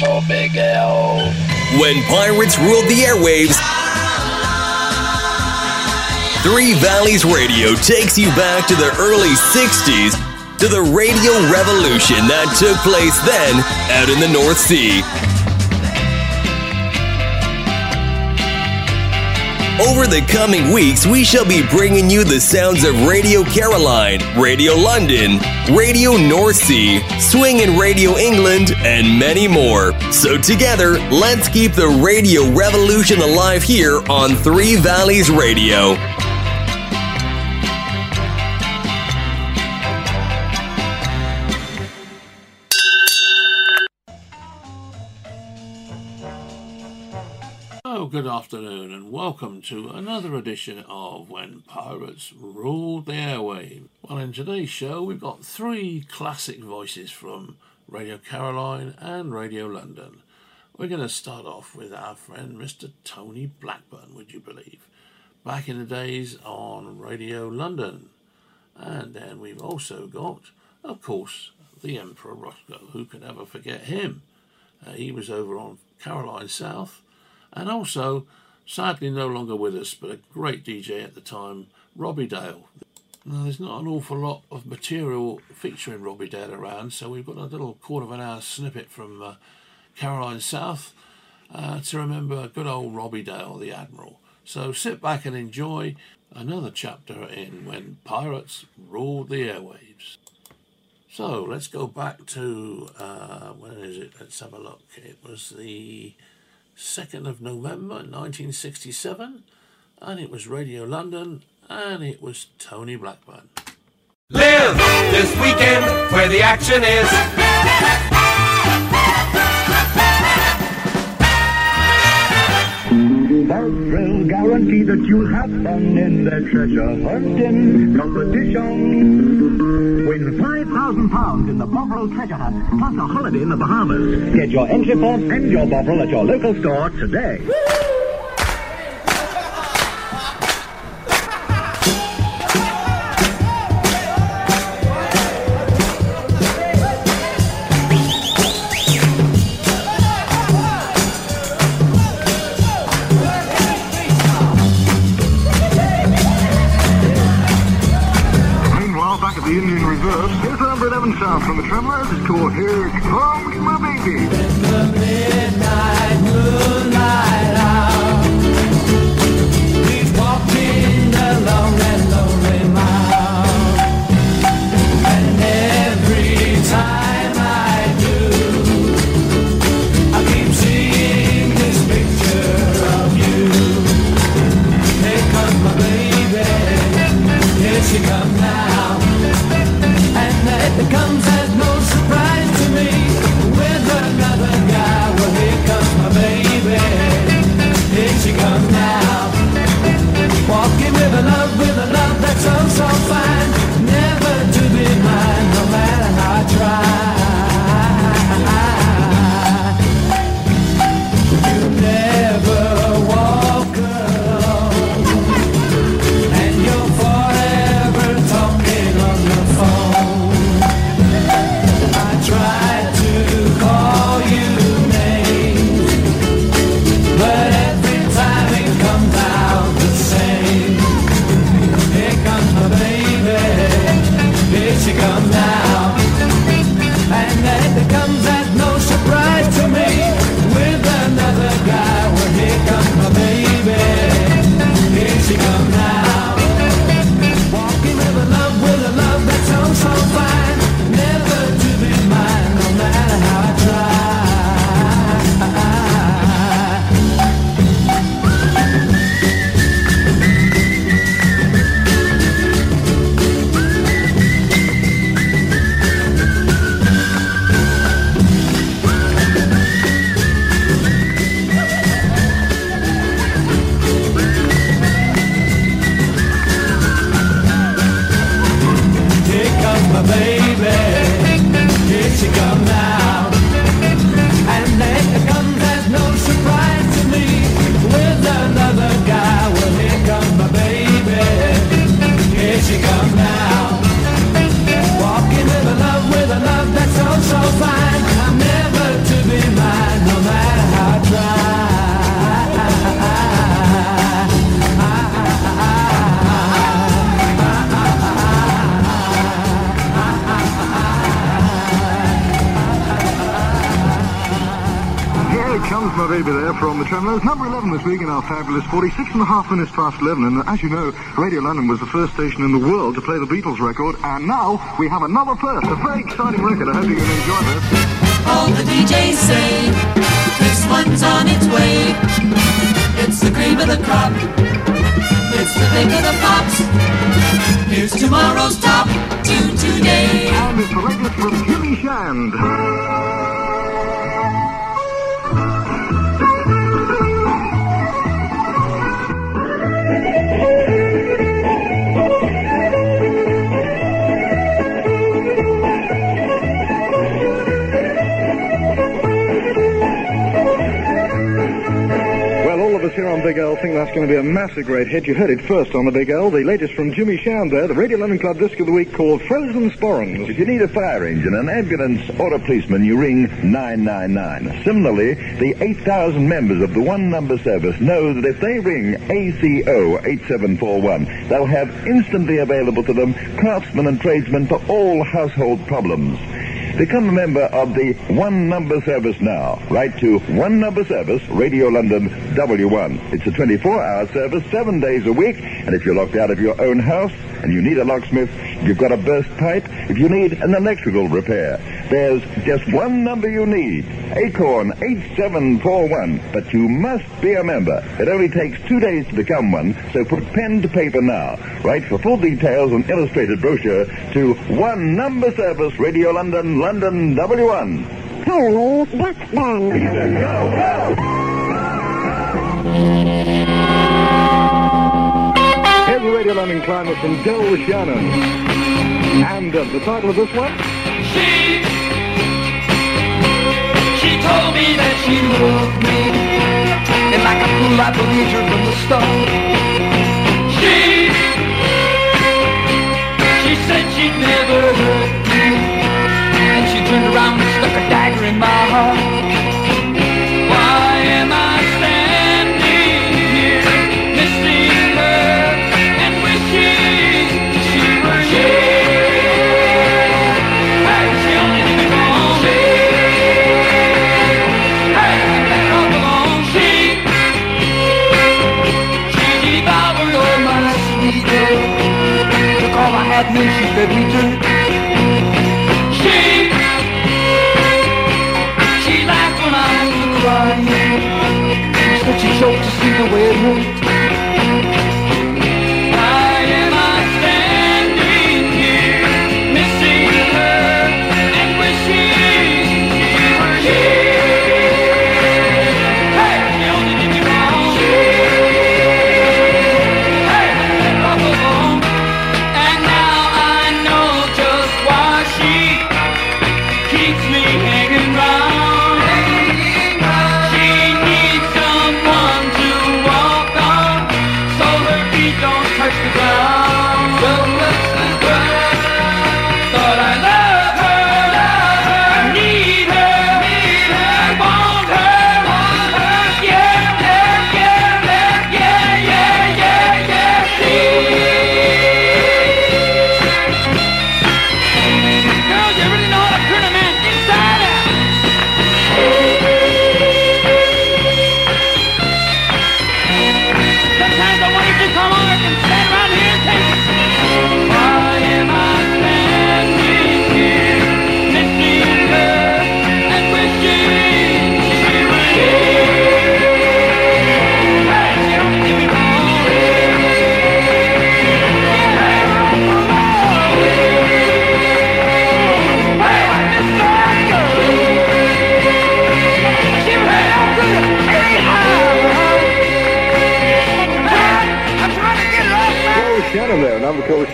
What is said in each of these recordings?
for Big L. When pirates ruled the airwaves, Three Valleys Radio takes you back to the early 60s to the radio revolution that took place then out in the North Sea. Over the coming weeks, we shall be bringing you the sounds of Radio Caroline, Radio London, Radio North Sea, Swinging Radio England, and many more. So, together, let's keep the radio revolution alive here on Three Valleys Radio. Good afternoon, and welcome to another edition of When Pirates Ruled the Airwaves. Well, in today's show, we've got three classic voices from Radio Caroline and Radio London. We're going to start off with our friend Mr. Tony Blackburn, would you believe? Back in the days on Radio London. And then we've also got, of course, the Emperor Roscoe. Who can ever forget him? Uh, he was over on Caroline South and also, sadly no longer with us, but a great DJ at the time, Robbie Dale. Now, there's not an awful lot of material featuring Robbie Dale around, so we've got a little quarter of an hour snippet from uh, Caroline South uh, to remember good old Robbie Dale, the Admiral. So sit back and enjoy another chapter in When Pirates Ruled the Airwaves. So let's go back to, uh, when is it? Let's have a look. It was the 2nd of November 1967, and it was Radio London, and it was Tony Blackburn. Live this weekend where the action is. They'll guarantee that you'll have fun in their treasure hunting competition. Win £5,000 in the Bovril Treasure Hunt, plus a holiday in the Bahamas. Get your entry form and your Bovril at your local store today. Baby there from the Tremeloes. Number 11 this week in our fabulous 46 and a half minutes past 11. And as you know, Radio London was the first station in the world to play the Beatles record. And now we have another first. A very exciting record. I hope you're going to enjoy this. All the DJs say this one's on its way. It's the cream of the crop. It's the pick of the pops. Here's tomorrow's top tune today. And it's the latest from Jimmy Shand. Big L think that's going to be a massive great hit. You heard it first on the Big L. The latest from Jimmy Shand there, the Radio London Club Disc of the Week called Frozen Sporrans. If you need a fire engine, an ambulance, or a policeman, you ring 999. Similarly, the 8,000 members of the one number service know that if they ring ACO 8741, they'll have instantly available to them craftsmen and tradesmen for all household problems. Become a member of the One Number Service now. Write to One Number Service, Radio London W1. It's a 24-hour service, seven days a week, and if you're locked out of your own house and you need a locksmith, you've got a burst pipe, if you need an electrical repair, there's just one number you need. Acorn 8741. But you must be a member. It only takes two days to become one, so put pen to paper now. Write for full details and illustrated brochure to One Number Service, Radio London, London W1. Harry's Duck Band. Here's the Radio London climate from Del Shannon. And uh, the title of this one? She, she told me that she loved me. And like a fool, I believed her from the start. She, she said she'd never hurt me. And she turned around and stuck a dagger in my heart. Why am I standing here missing her and wishing she were here? Hey, she only me. She, all my. Took all I had and she fed me dirt.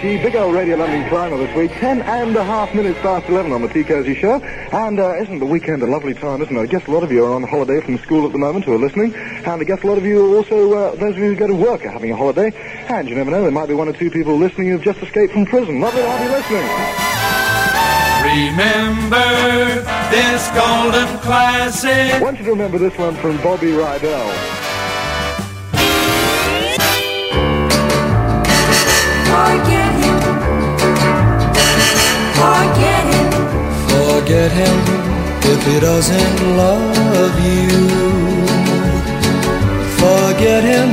She. Big old Radio London climber this week. Ten and a half minutes past 11 on the T. Cozy Show. And uh, isn't the weekend a lovely time, isn't it? I guess a lot of you are on holiday from school at the moment who are listening. And I guess a lot of you are also, uh, those of you who go to work are having a holiday. And you never know, there might be one or two people listening who've just escaped from prison. Lovely to have you listening. Remember this golden classic. I want you to remember this one from Bobby Rydell. if he doesn't love you. Forget him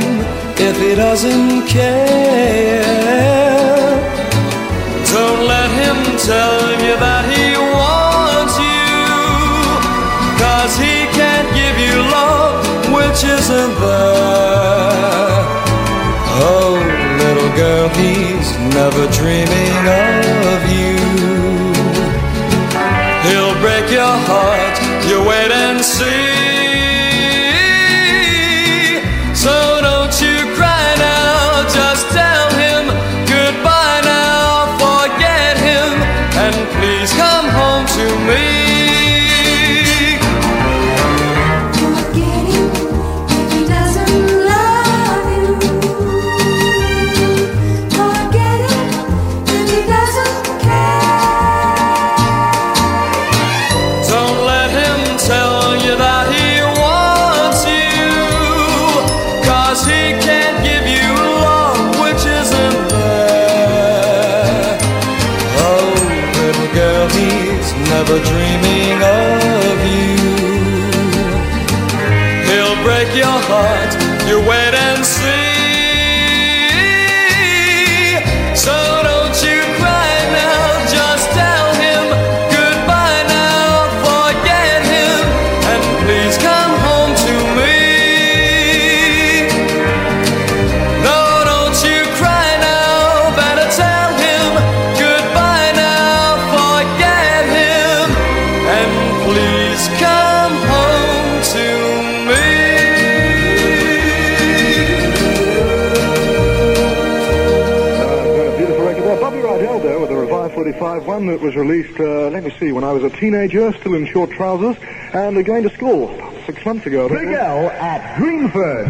if he doesn't care. Don't let him tell you that he wants you. Cause he can't give you love which isn't there. Oh, little girl, he's never dreaming of. One that was released, uh, let me see, when I was a teenager, still in short trousers, and going to school six months ago. Big L at Greenford.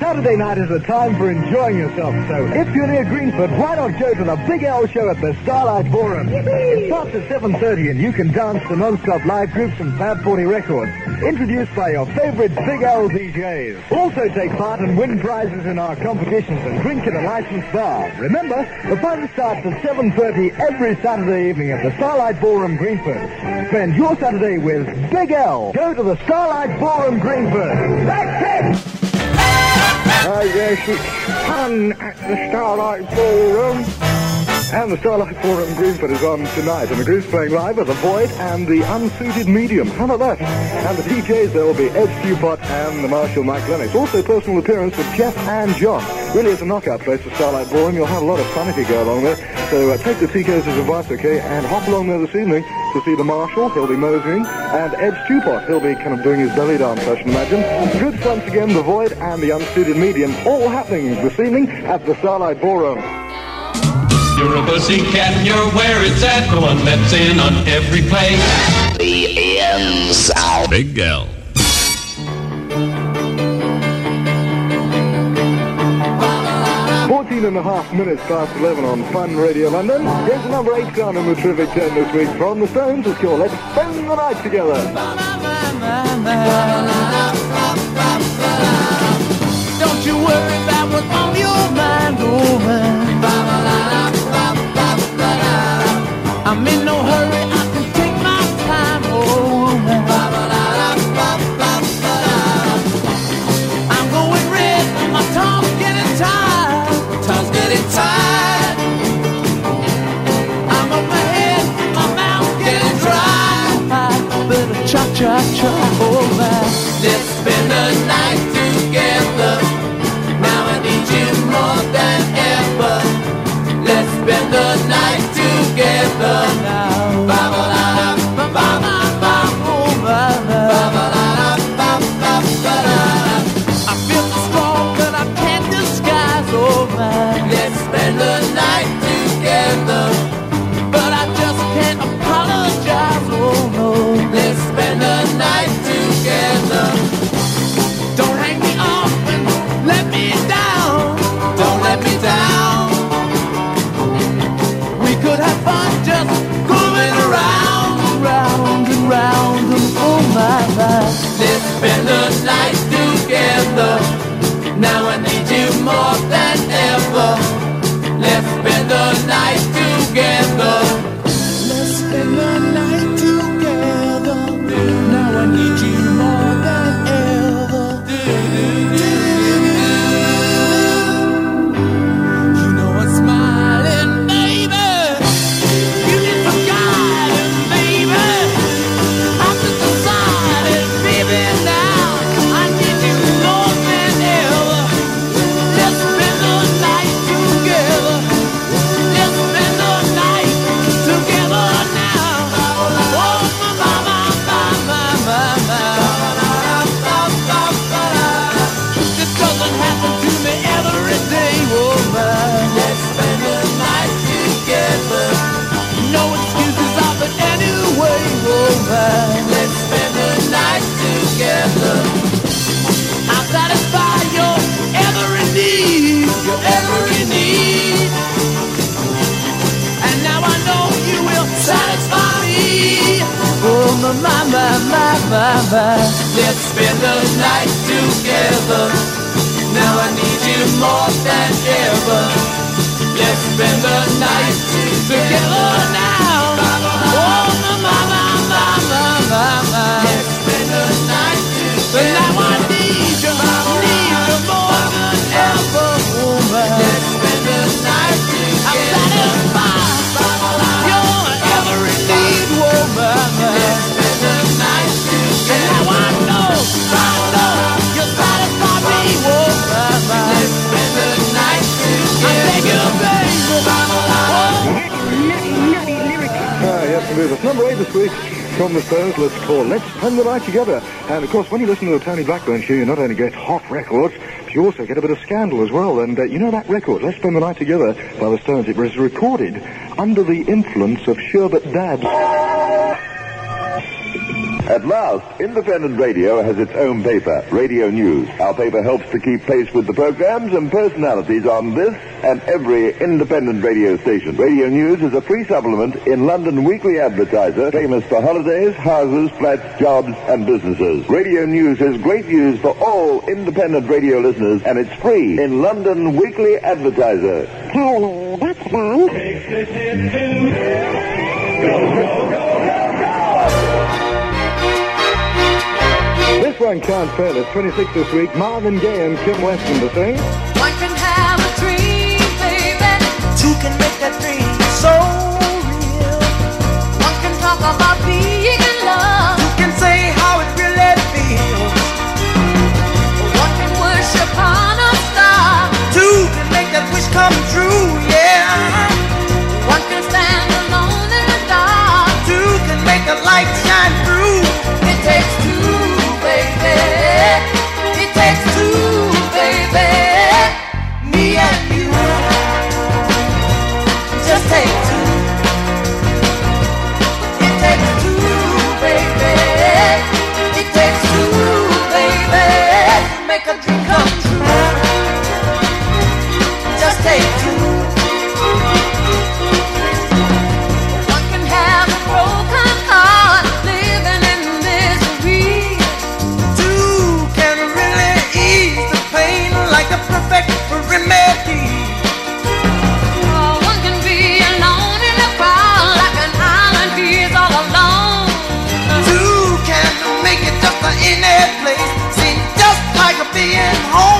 Saturday night is a time for enjoying yourself, so if you're near Greenford, why not go to the Big L show at the Starlight Forum? It starts at 7.30 and you can dance to non-stop live groups from Fab 40 Records, introduced by your favorite Big L DJs. Also take part and win prizes in our competitions and drink at a licensed bar. Remember, the fun starts at 7.30 every Saturday evening at the Starlight Ballroom Greenford. Spend your Saturday with Big L. Go to the Starlight Ballroom Greenford. That's it! Ah, yes, it's fun at the Starlight Ballroom. And the Starlight Ballroom Greenford is on tonight, and the group's playing live at The Void and the Unsuited Medium. How about that? And the DJs, there will be Ed Stewpot and the Marshal Mike Lennox. Also personal appearance with Jeff and John. Really, it's a knockout place, for Starlight Ballroom. You'll have a lot of fun if you go along there. So uh, take the TK's advice, okay, and hop along there this evening to see the Marshal. He'll be moseying. And Ed Stewpot, he'll be kind of doing his belly dance, I should imagine. Good once again, The Void and the Unsuited Medium, all happening this evening at the Starlight Ballroom. You're a pussycat and you're where it's at, the one that's in on every play. The AM sound. Big L. Fourteen and a half minutes past 11 on Fun Radio London. Here's the number eight down in the Trivia 10 this week from the Stones. It's called Let's Spend the Night Together. Don't you worry about what's on your mind, oh man. I'm in no you listen to the Tony Blackburn show, you not only get hot records, but you also get a bit of scandal as well. And uh, you know that record, Let's Spend the Night Together by the Stones, it was recorded under the influence of Sherbet Dabs. At last, independent radio has its own paper, Radio News. Our paper helps to keep pace with the programs and personalities on this and every independent radio station. Radio News is a free supplement in London Weekly Advertiser, famous for holidays, houses, flats, jobs, and businesses. Radio News is great news for all independent radio listeners, and it's free in London Weekly Advertiser. Tony, that's fun. This one can't fail. It's 26 this week. Marvin Gaye and Kim Weston to sing. One can have a dream, baby. Two can make that dream so being home.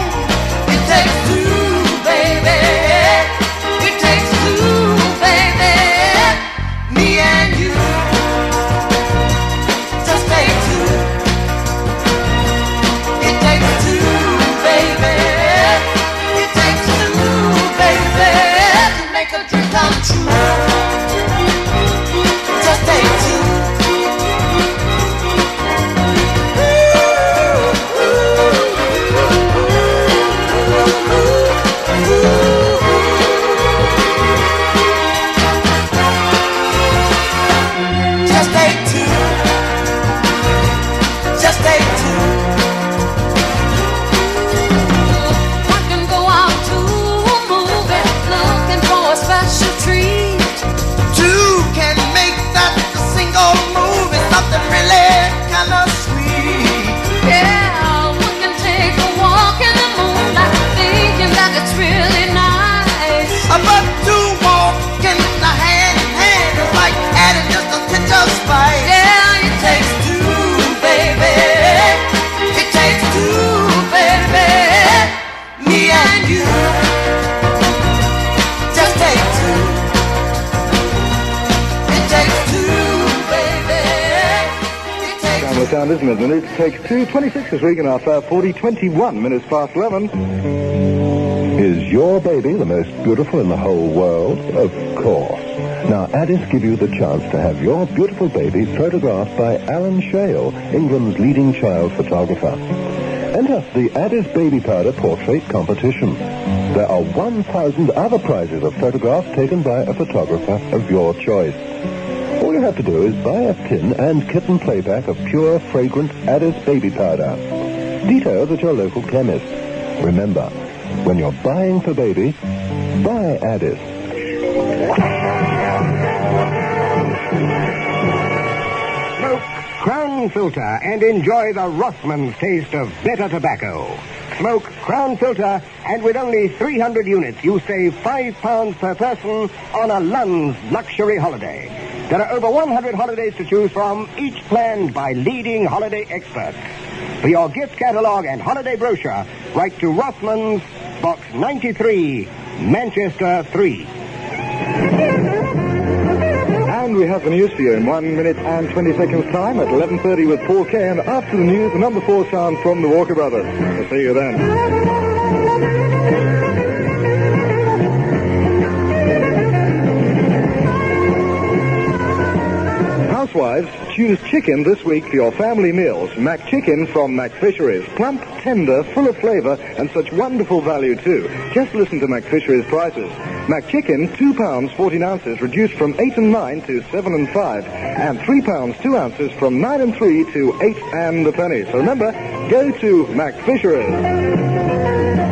The sound, isn't it? And it takes two. 26 this week in our Fab 40. 21 minutes past 11. Is your baby the most beautiful in the whole world? Of course. Now, Addis give you the chance to have your beautiful baby photographed by Alan Shale, England's leading child photographer. Enter the Addis Baby Powder Portrait Competition. There are 1,000 other prizes of photographs taken by a photographer of your choice. You have to do is buy a tin and kitten playback of pure, fragrant Addis Baby Powder. Details at your local chemist. Remember, when you're buying for baby, buy Addis. Smoke Crown Filter and enjoy the Rothman's taste of better tobacco. Smoke Crown Filter, and with only 300 units, you save five pounds per person on a Lund's luxury holiday. There are over 100 holidays to choose from, each planned by leading holiday experts. For your gift catalog and holiday brochure, write to Rothman's, Box 93, Manchester 3. And we have the news for you in one minute and 20 seconds time at 11.30 with Paul Kaye. And after the news, the number four sound from the Walker Brothers. We'll see you then. Housewives, choose chicken this week for your family meals. Mac Chicken from Mac Fisheries. Plump, tender, full of flavor, and such wonderful value too. Just listen to Mac Fisheries prices. Mac Chicken, two pounds, 14 ounces, reduced from eight and nine to seven and five. And three pounds, two ounces, from nine and three to eight and a penny. So remember, go to Mac Fisheries.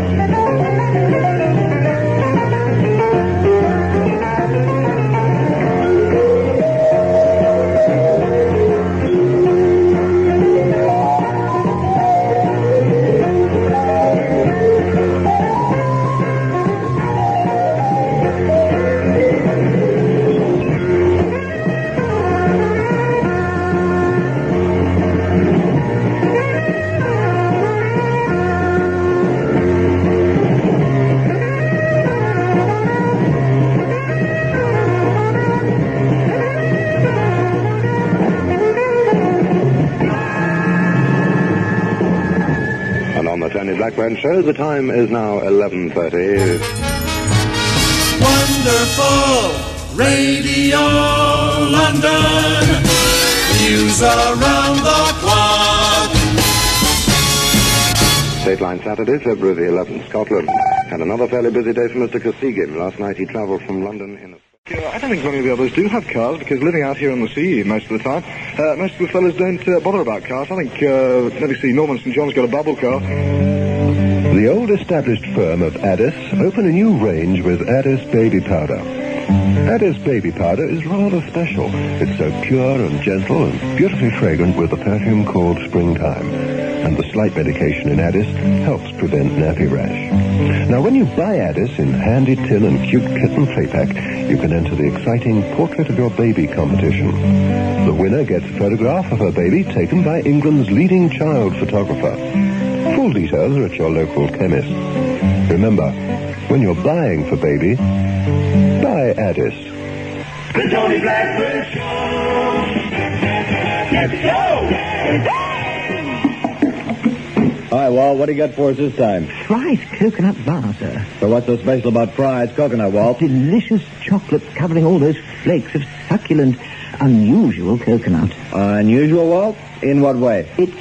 Show, the time is now 11.30. Wonderful Radio London. News around the clock. Dateline Saturday, February the 11th, Scotland. Had another fairly busy day for Mr. Kosygin. Last night he travelled from London in a... I don't think many of the others do have cars because living out here on the sea most of the time, uh, most of the fellas don't uh, bother about cars. I think, uh, let me see, Norman St. John's got a bubble car. The old established firm of Addis open a new range with Addis Baby Powder. Addis Baby Powder is rather special. It's so pure and gentle and beautifully fragrant with a perfume called Springtime. And the slight medication in Addis helps prevent nappy rash. Now, when you buy Addis in handy tin and cute kitten play pack, you can enter the exciting Portrait of Your Baby competition. The winner gets a photograph of her baby taken by England's leading child photographer. Full details are at your local chemist. Remember, when you're buying for baby, buy Addis. The Tony Blackburn Show. Let's go. Hi, Walt. What do you got for us this time? Fry's coconut bar, sir. So what's so special about Fry's coconut, Walt? Delicious chocolate covering all those flakes of succulent, unusual coconut. unusual, Walt? In what way? It's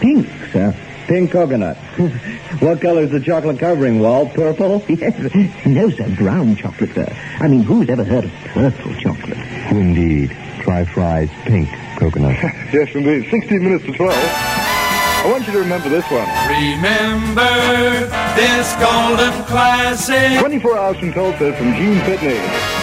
pink, sir. Pink coconut. what color's the chocolate covering, Walt? Purple? Yes. No, sir. Brown chocolate, sir. I mean, who's ever heard of purple chocolate? Indeed. Try Fry's, pink coconut. yes, indeed. 16 minutes to 12. I want you to remember this one. Remember this golden classic. 24 hours from Tulsa from Gene Pitney.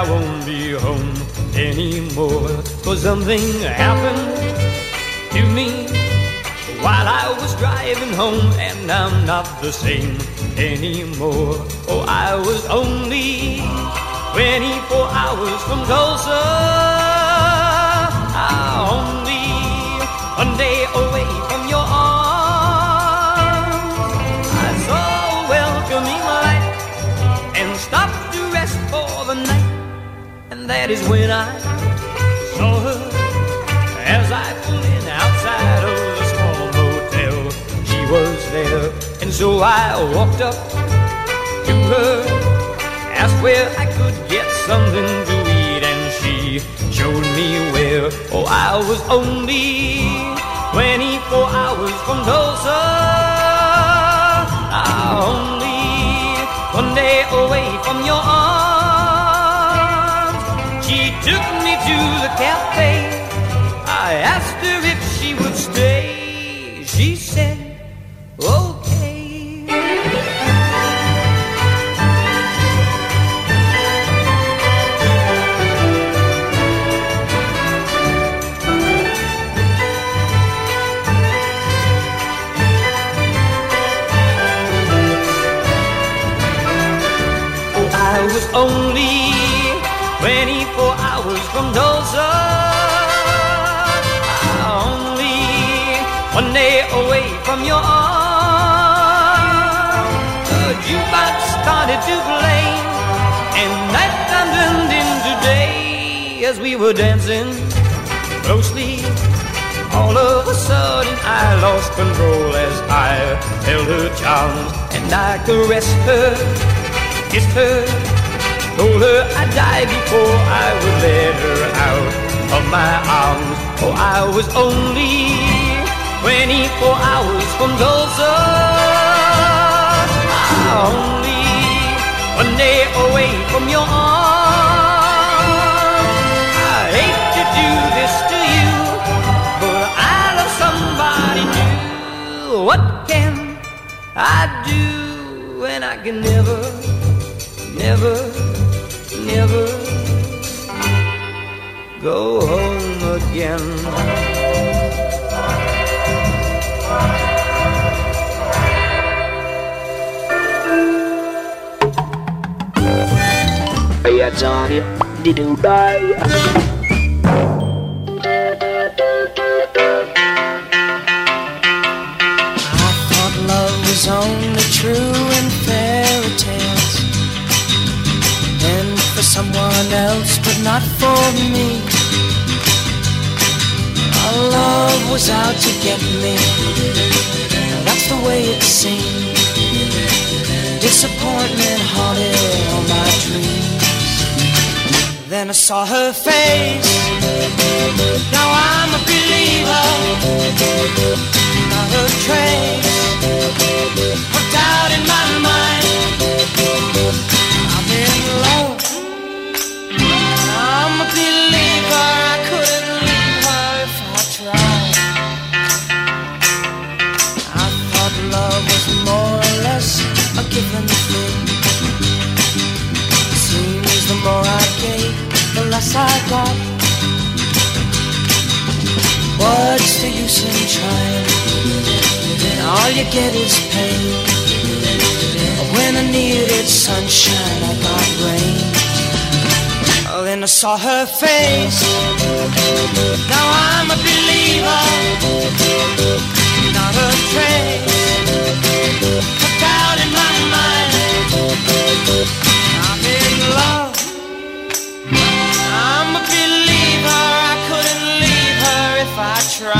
I won't be home anymore. For something happened to me while I was driving home, and I'm not the same anymore. Oh, I was only 24 hours from Tulsa. That is when I saw her as I pulled in outside of the small motel. She was there, and so I walked up to her, asked where I could get something to eat, and she showed me where. Oh, I was only 24 hours from Tulsa. Ah, only one day away from your arms. Took me to the cafe. I asked her if she would stay. Tulsa. Only one day away from your arms. The jukebox started to play, and nighttime turned into day as we were dancing closely. All of a sudden, I lost control as I held her charms and I caressed her, kissed her, told her I'd die before I would let her out of my arms. Oh, I was only 24 hours from Tulsa, only one day away from your arms. I hate to do this to you, but I love somebody new. What can I do when I can never, never go home again? Yeah, Johnny, did you die? Was out to get me. That's the way it seemed. Disappointment haunted all my dreams. Then I saw her face. Now I'm a believer. Not a trace of doubt in my mind. I'm in love. I'm a believer. The I got. What's the use in trying? All you get is pain. When I needed sunshine, I got rain. Oh, then I saw her face. Now I'm a believer. Not a trace of doubt in my mind. I'm in love. I tried.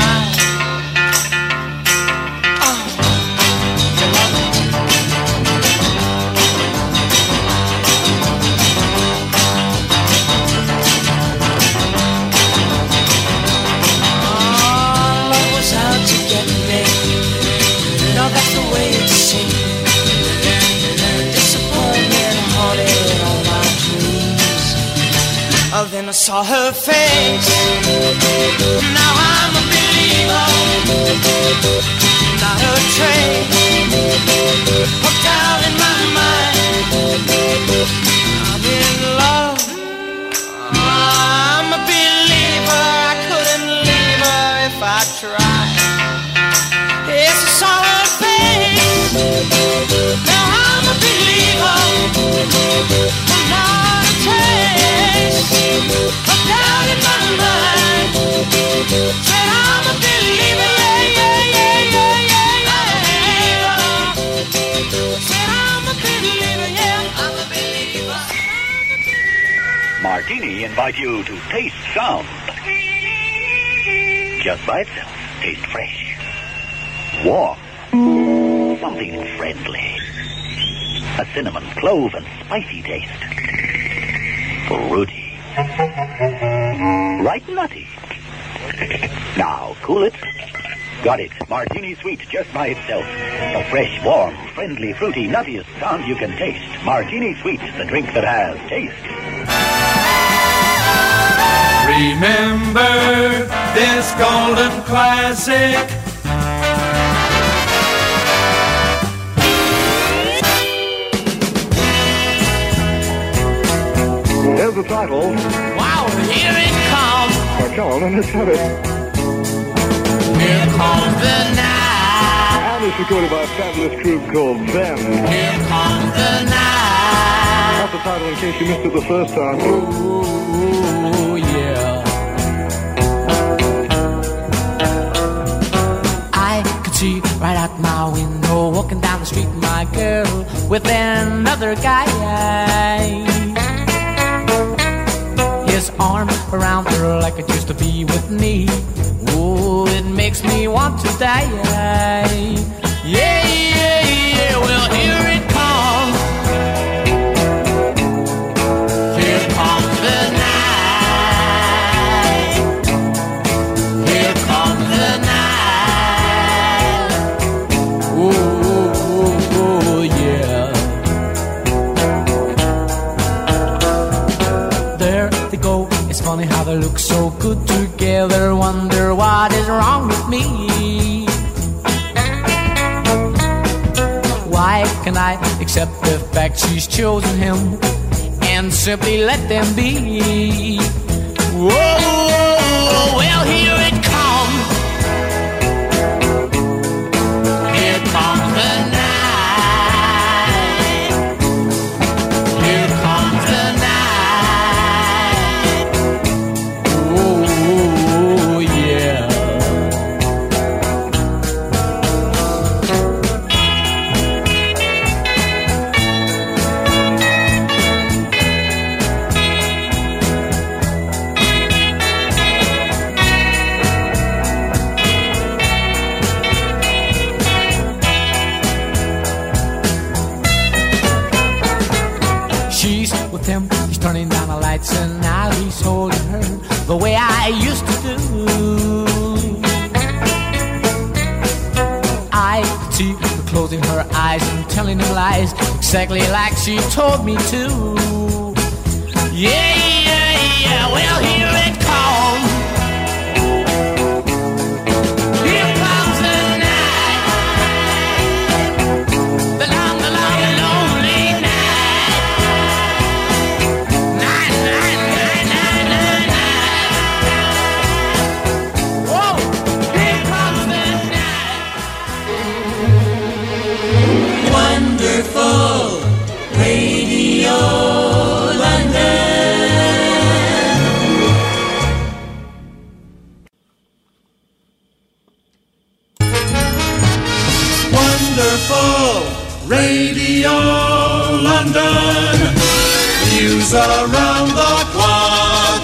I saw her face. Now I'm a believer. Not a trace of doubt in my mind. Martini invite you to taste sound. Just by itself, taste fresh, warm, something friendly. A cinnamon, clove, and spicy taste. Fruity. Right nutty. Now, cool it. Got it. Martini sweet just by itself. A fresh, warm, friendly, fruity, nuttiest sound you can taste. Martini sweet, the drink that has taste. Remember this golden classic. Here's the title. Wow, here it on, and let's it. Here comes the night. And it's recorded by a fabulous group called Them. Here comes the night. That's the title in case you missed it the first time. Ooh, yeah. I could see right out my window, walking down the street, my girl with another guy. His arm around her like it used to be with me. Oh, it makes me want to die. Yeah, yeah, yeah. What is wrong with me. Why can I accept the fact she's chosen him and simply let them be? Whoa, exactly like she told me to. Yeah, yeah, yeah, well, here it comes. Around the clock.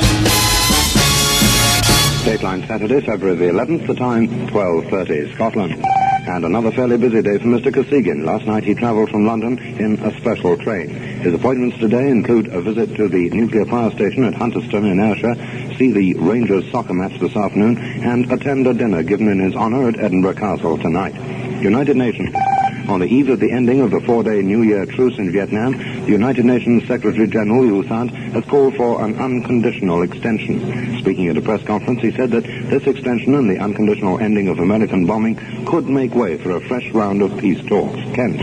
Dateline Saturday, February the 11th, the time 12.30, Scotland. And another fairly busy day for Mr. Kosygin. Last night he travelled from London in a special train. His appointments today include a visit to the nuclear power station at Hunterston in Ayrshire, see the Rangers soccer match this afternoon, and attend a dinner given in his honour at Edinburgh Castle tonight. United Nations. On the eve of the ending of the four-day New Year truce in Vietnam, the United Nations Secretary General U Thant has called for an unconditional extension. Speaking at a press conference, he said that this extension and the unconditional ending of American bombing could make way for a fresh round of peace talks. Kent.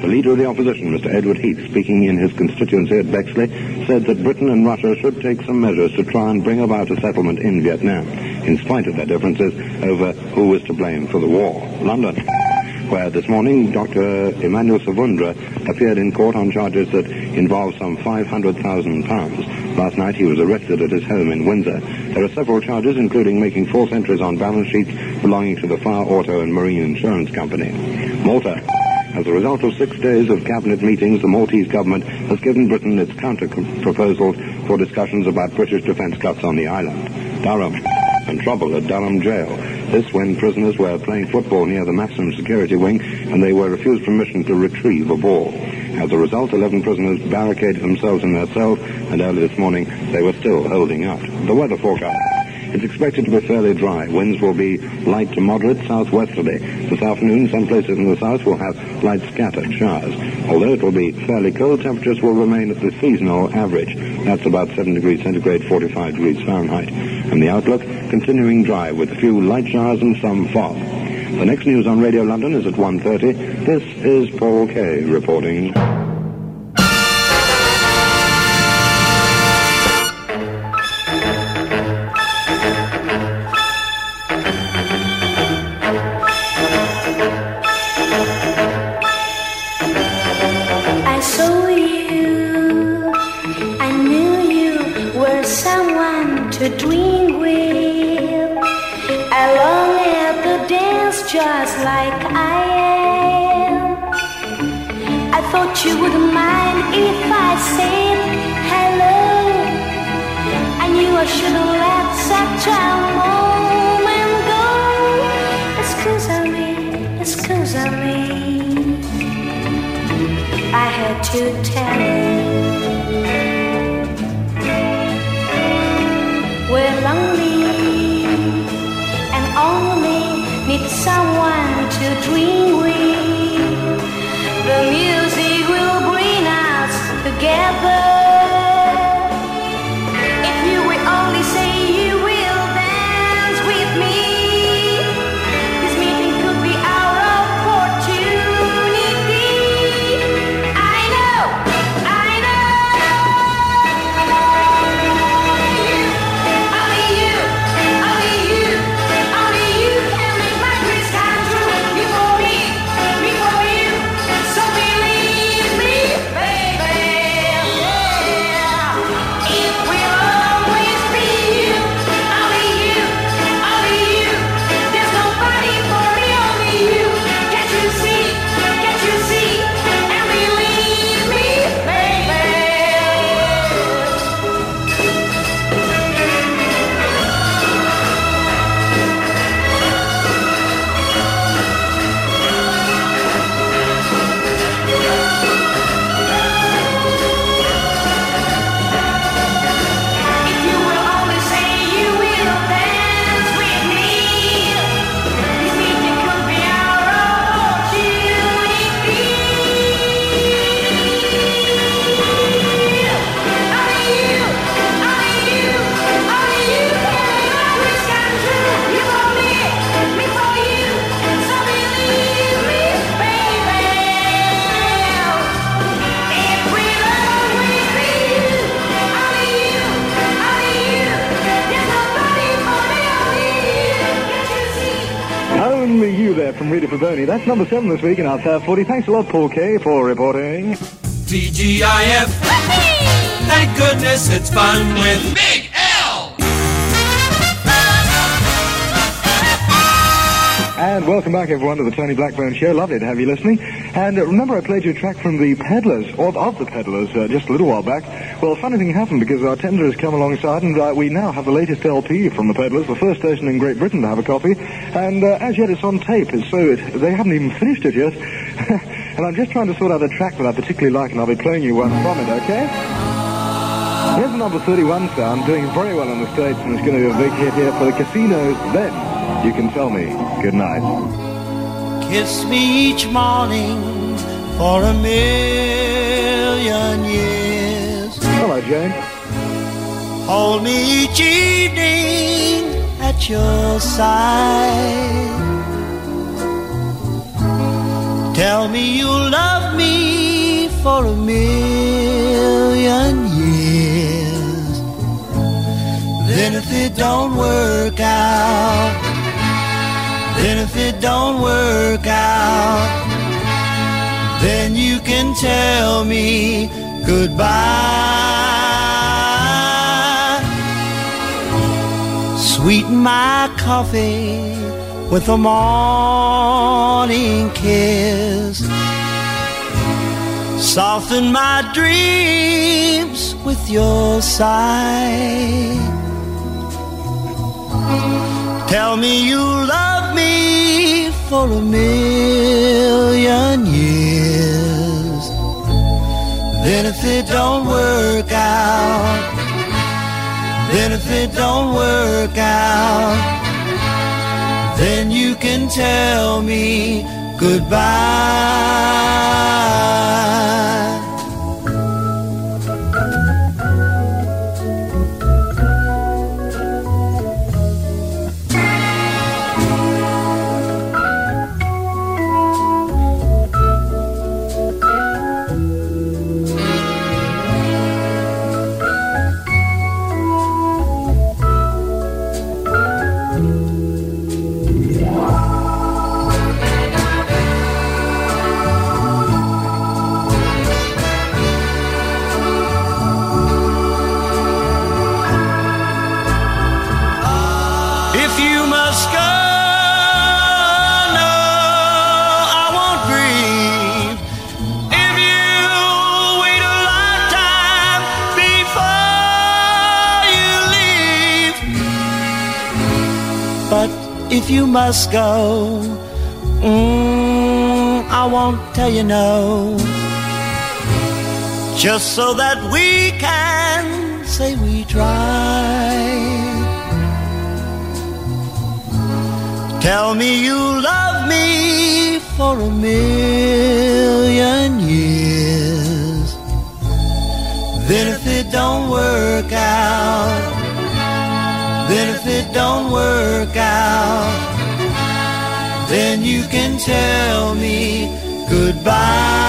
The leader of the opposition, Mr. Edward Heath, speaking in his constituency at Bexley, said that Britain and Russia should take some measures to try and bring about a settlement in Vietnam, in spite of their differences over who was to blame for the war. London where this morning Dr. Emmanuel Savundra appeared in court on charges that involve some £500,000. Last night he was arrested at his home in Windsor. There are several charges, including making false entries on balance sheets belonging to the Fire Auto and Marine Insurance Company. Malta. As a result of six days of cabinet meetings, the Maltese government has given Britain its counter proposals for discussions about British defence cuts on the island. Durham. And trouble at Durham Jail. This when prisoners were playing football near the maximum security wing and they were refused permission to retrieve a ball. As a result, 11 prisoners barricaded themselves in their cells and early this morning they were still holding out. The weather forecast. It's expected to be fairly dry. Winds will be light to moderate southwesterly. This afternoon, some places in the south will have light scattered showers. Although it will be fairly cold, temperatures will remain at the seasonal average. That's about 7 degrees centigrade, 45 degrees Fahrenheit. And the outlook, continuing dry with a few light showers and some fog. The next news on Radio London is at 1.30. This is Paul Kaye reporting. Number seven this week in our Top 40. Thanks a lot, Paul Kaye, for reporting. TGIF. Thank goodness it's fun with Big L. And welcome back, everyone, to the Tony Blackburn Show. Lovely to have you listening. And uh, remember, I played you a track from the Peddlers, or of the Peddlers, uh, just a little while back. Well, a funny thing happened because our tender has come alongside, and uh, we now have the latest LP from the Peddlers, the first station in Great Britain to have a copy. And uh, as yet, it's on tape, it's so it, they haven't even finished it yet. and I'm just trying to sort out a track that I particularly like, and I'll be playing you one from it, okay? Here's the number 31 sound, doing very well in the States, and it's going to be a big hit here for the casinos. Then, you can tell me good night. Kiss me each morning for a million years. Hello, Jane. Hold me each evening at your side. Tell me you love me for a million years. Then if it don't work out, then if it don't work out, then you can tell me goodbye. Sweeten my coffee with a morning kiss. Soften my dreams with your sigh. Tell me you love me for a million years. Then if it don't work out, then if it don't work out, then you can tell me goodbye. if you must go. Mm, I won't tell you no. Just so that we can say we tried. Tell me you love me for a million years. Then if it don't work out then if it don't work out, then you can tell me goodbye.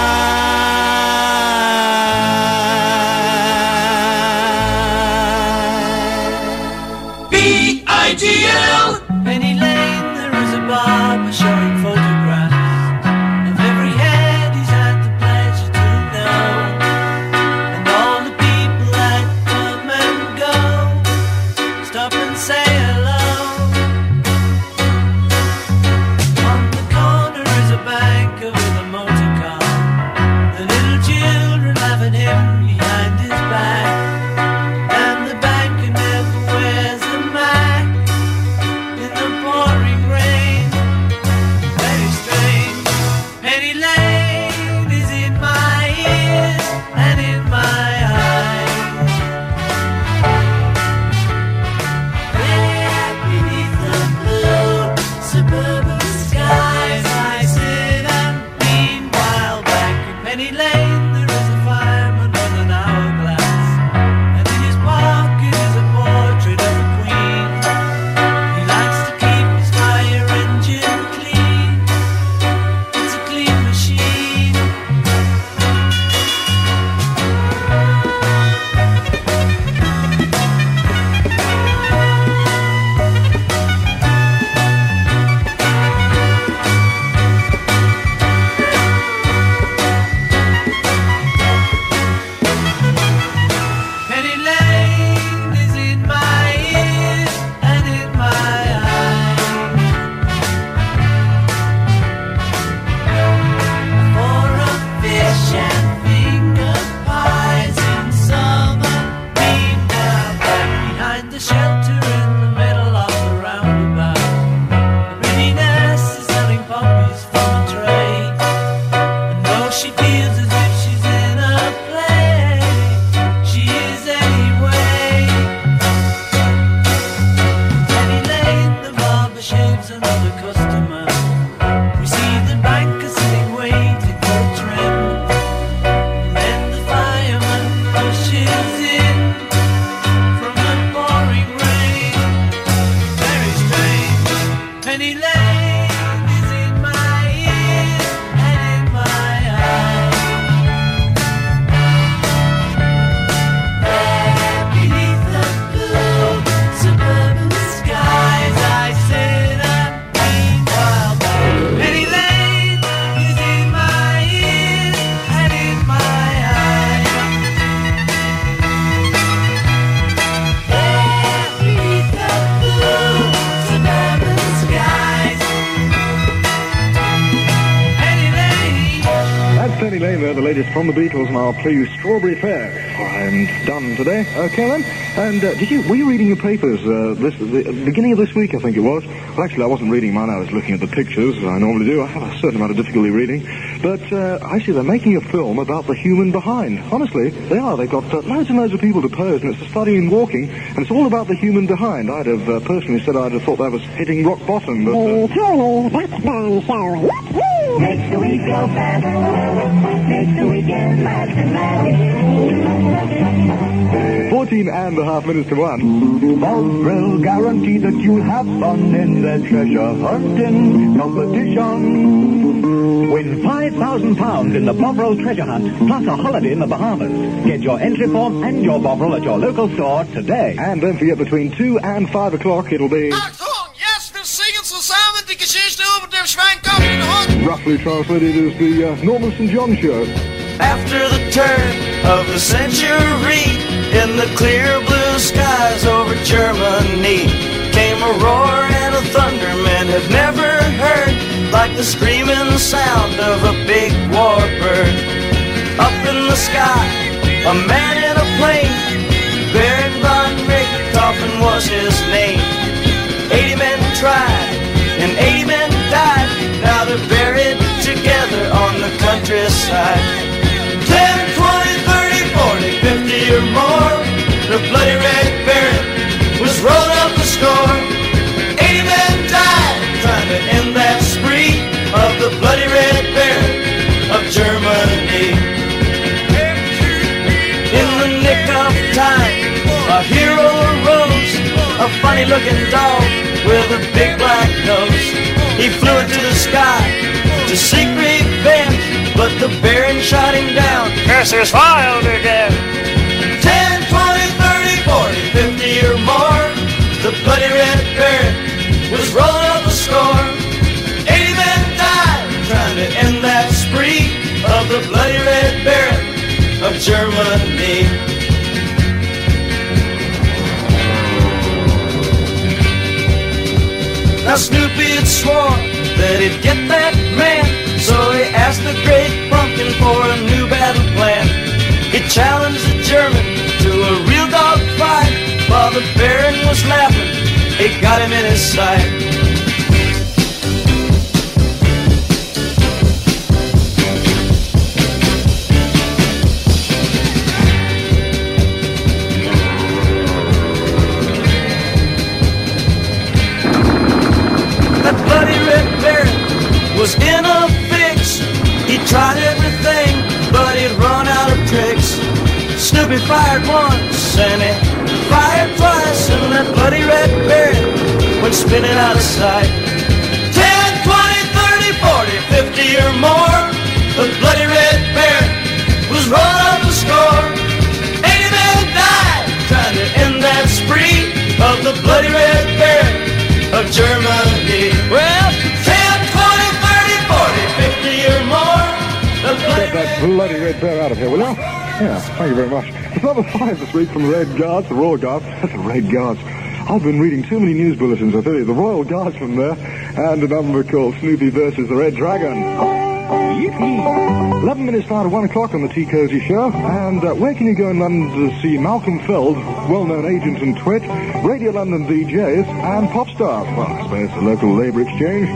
offer you strawberry fare, I'm done today. Uh, okay, then. And uh, did you were you reading your papers uh, this the uh, beginning of this week? I think it was. Well, actually, I wasn't reading mine. I was looking at the pictures. as I normally do. I have a certain amount of difficulty reading but uh, I see they're making a film about the human behind. Honestly, they are. They've got uh, loads and loads of people to pose, and it's a study in walking, and it's all about the human behind. I'd have uh, personally said I'd have thought that was hitting rock bottom, but. Uh, The Tony Blackburn Show. Woohoo! Makes the week go fast. Makes the weekend last and 14 and a half minutes to one. Bovril guarantee that you'll have fun in their treasure hunting competition. Win £5,000 in the Bovril Treasure Hunt, plus a holiday in the Bahamas. Get your entry form and your Bovril at your local store today. And don't forget, between 2 and 5 o'clock, it'll be Yes, wir singen zusammen die Geschichte über den Schweinkopf und den Hund. roughly translated as the uh, Norman St. John Show. After the turn of the century, in the clear blue skies over Germany, came a roar and a thunder men have never heard, like the screaming sound of a big warbird. Up in the sky, a man in a plane, Baron von Richthofen was his name. 80 men tried, and 80 men died. Now they're buried together on the countryside. 10, 20, 30, 40, 50 or more. The bloody red baron was rolled up the score. Germany. In the nick of time, a hero arose, a funny looking dog with a big black nose. He flew into the sky to seek revenge, but the Baron shot him down. Curses filed again. 10, 20, 30, 40, 50 or more. The bloody red Germany. Now Snoopy had swore that he'd get that man, so he asked the great pumpkin for a new battle plan. He challenged the German to a real dog fight, while the Baron was laughing. He got him in his sight. Was in a fix. He tried everything, but he'd run out of tricks. Snoopy fired once and he fired twice, and that bloody red baron went spinning out of sight. 10, 20, 30, 40, 50 or more. The bloody red bear was rolling up the score. 80 men died trying to end that spree of the bloody red bear of Germany. Well, that bloody red bear out of here, will you? Yeah, thank you very much. It's number five this week from the Red Guards, the Royal Guards. That's the Red Guards. I've been reading too many news bulletins, I tell you. The Royal Guardsman there, and a number called Snoopy versus the Red Dragon. Yippee! 11 minutes to 1 o'clock on the Tea Cozy Show. And uh, where can you go in London to see Malcolm Feld, well-known agent and twit, Radio London DJs, and pop stars? Well, I suppose the local labour exchange.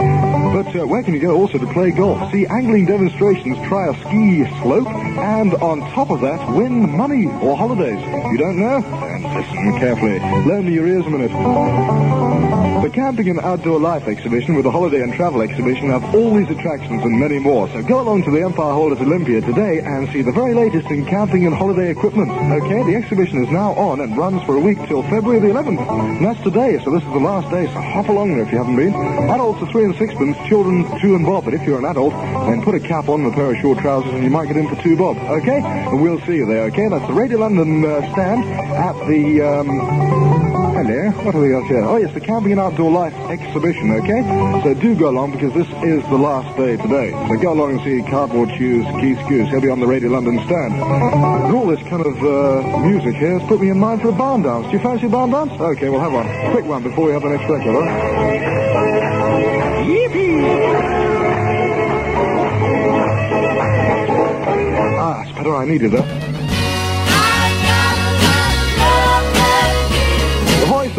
But uh, where can you go also to play golf, see angling demonstrations, try a ski slope, and on top of that, win money or holidays? You don't know? Then listen carefully. Lend me your ears a minute. The Camping and Outdoor Life exhibition with the Holiday and Travel exhibition have all these attractions and many more. So go along to the Empire Hall at Olympia today and see the very latest in camping and holiday equipment. Okay, the exhibition is now on and runs for a week till February the 11th. And that's today, so this is the last day, so hop along there if you haven't been. Adults are three and sixpence, children two and bob. But if you're an adult, then put a cap on and a pair of short trousers and you might get in for two bob. Okay? And we'll see you there, okay? That's the Radio London uh, stand at the, um, Hello, what have we got here? Oh yes, the Camping and Outdoor Life exhibition, okay? So do go along because this is the last day today. So go along and see Cardboard Shoes, Keith Skues. He'll be on the Radio London stand. And all this kind of uh, music here has put me in mind for a barn dance. Do you fancy a barn dance? Okay, we'll have one. Quick one before we have the next record, huh? Ah, it's better I needed that.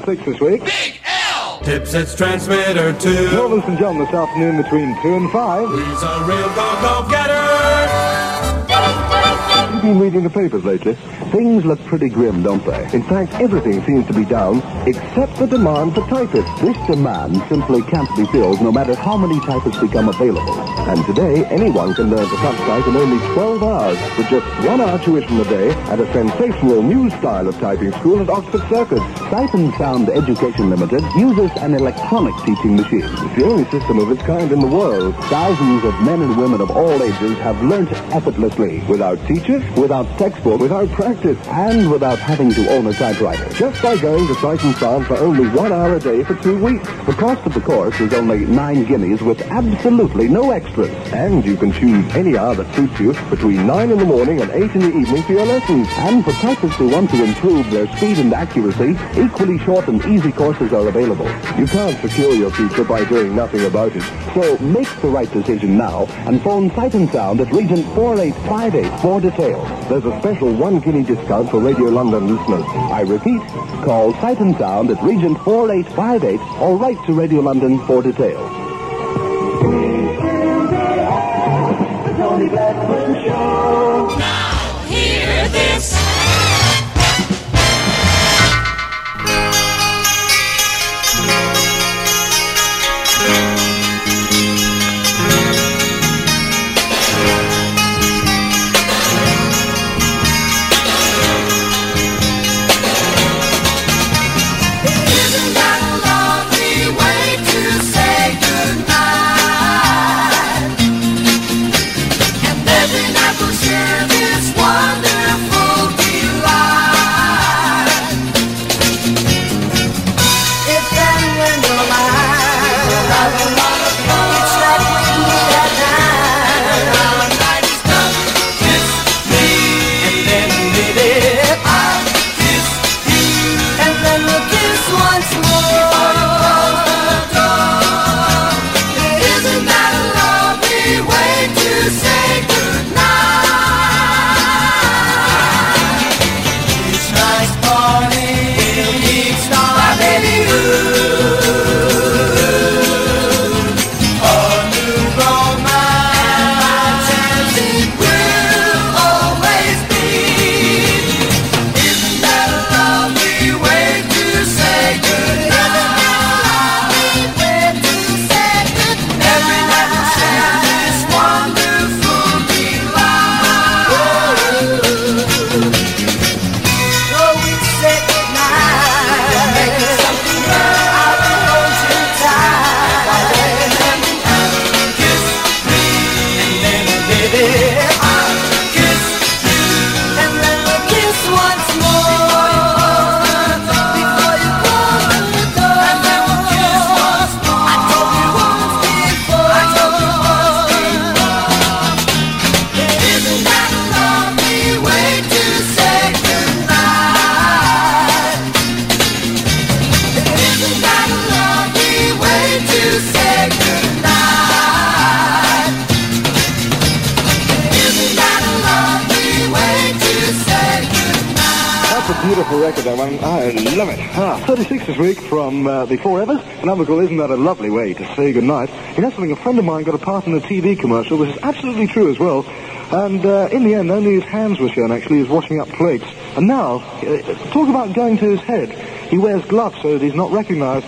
six this week. Big L! Tipsets transmitter two. Elvis and John this afternoon between two and five. He's a real go-go-getter. You've been reading the papers lately. Things look pretty grim, don't they? In fact, everything seems to be down except the demand for typists. This demand simply can't be filled no matter how many typists become available. And today, anyone can learn to type in only 12 hours with just one hour tuition a day at a sensational new style of typing school at Oxford Circus. Sight and Sound Education Limited uses an electronic teaching machine. It's the only system of its kind in the world. Thousands of men and women of all ages have learnt effortlessly without teachers, without textbook, without practice, and without having to own a typewriter. Just by going to Sight and Sound for only one hour a day for two weeks. The cost of the course is only nine guineas with absolutely no extras. And you can choose any hour that suits you between nine in the morning and eight in the evening for your lessons. And for typists who want to improve their speed and accuracy, equally short and easy courses are available. You can't secure your future by doing nothing about it. So make the right decision now and phone Sight and Sound at Regent 4858 for details. There's a special one guinea discount for Radio London listeners. I repeat, call Sight and Sound at Regent 4858 or write to Radio London for details. Tony Show. Forevers. And Isn't That a Lovely Way to Say Goodnight? You know something, a friend of mine got a part in a TV commercial, which is absolutely true as well. And uh, in the end, only his hands were shown, actually. He was washing up plates. And now, uh, talk about going to his head. He wears gloves so that he's not recognized.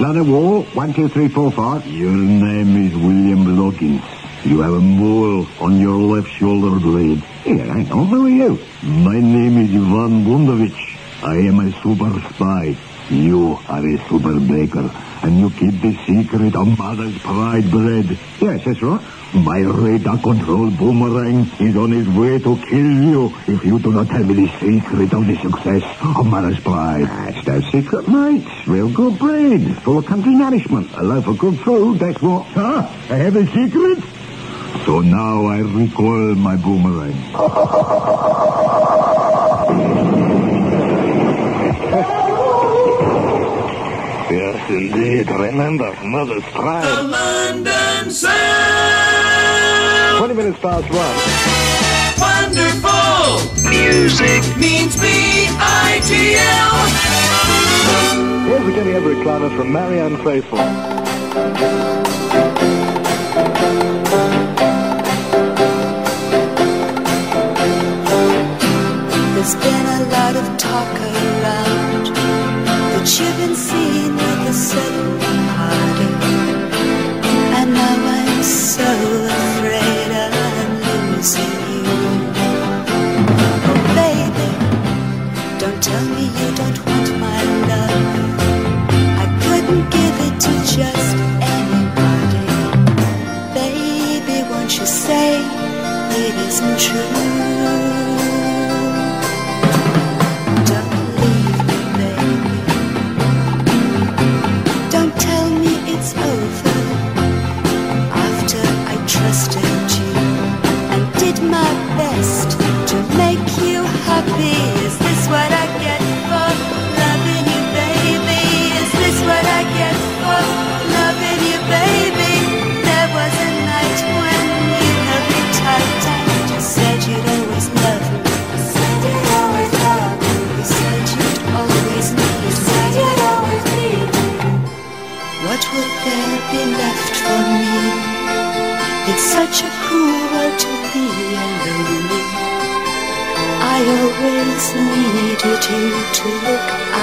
Ladder wall, one, two, three, four, five. Your name is William Lawkins. You have a mole on your left shoulder blade. Here, I on, who are you? My name is Ivan Bundovich. I am a super spy. You are a super baker, and you keep the secret of mother's pride bread. Yes, that's right. My radar control boomerang is on his way to kill you if you do not tell me the secret of the success of mother's pride. That's no secret, mate. Real good bread, full of country nourishment. A loaf of good food, that's what. Huh? I have a secret? So now I recoil my boomerang. yes, indeed. Remember, mother's pride. The London Sound. 20 minutes past one. Wonderful. Music means B-I-T-L. Here's a Kenny Everett Climber from Marianne Faithfull. There's been a lot of talk around you've been seen with a certain party. And now I'm so afraid I'm losing you. Oh, baby, don't tell me you don't want my love. I couldn't give it to just anybody. Baby, won't you say it isn't true? To look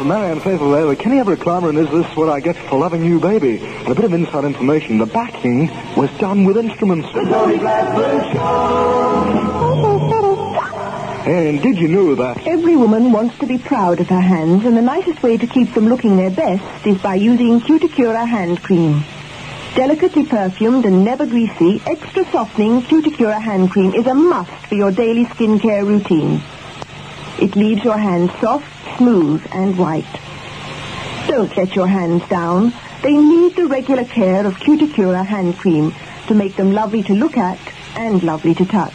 from Marianne Faithfull there with Kenny Everett Clymer and Is This What I Get for Loving You, Baby? And a bit of inside information, the backing was done with instruments. And did you know that Every woman wants to be proud of her hands, and the nicest way to keep them looking their best is by using Cuticura hand cream. Delicately perfumed and never greasy, extra softening Cuticura hand cream is a must for your daily skincare routine. It leaves your hands soft, smooth, and white. Don't let your hands down. They need the regular care of Cuticura hand cream to make them lovely to look at and lovely to touch.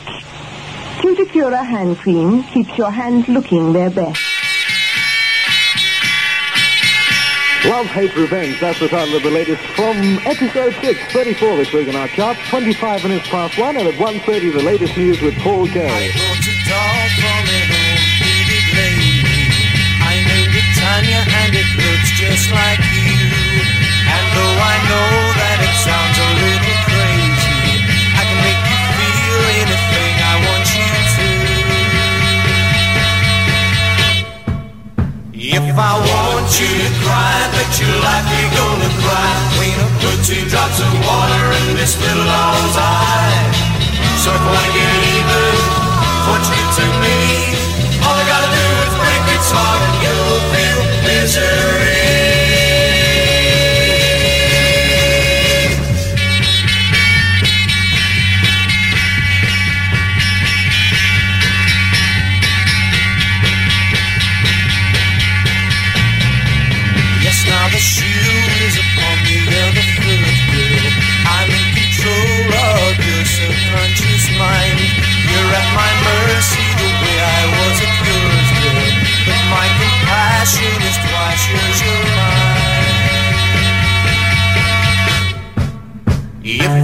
Cuticura hand cream keeps your hands looking their best. Love, Hate, Revenge? That's the title of the latest from Episode Six, 34 this week in our charts. 25 minutes past 1, and at 1.30 the latest news with Paul Kaye. Just like you. And though I know that it sounds a little crazy, I can make you feel anything I want you to. If I want you to cry, bet your life you're gonna cry. Put two drops of water in this little old's eye. So if I wanna get even, fortunate to me, all I gotta do is break its heart and you'll feel misery.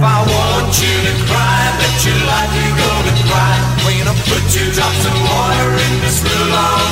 I want you to cry, bet you like you're gonna cry. When I put two drops of water in this little long's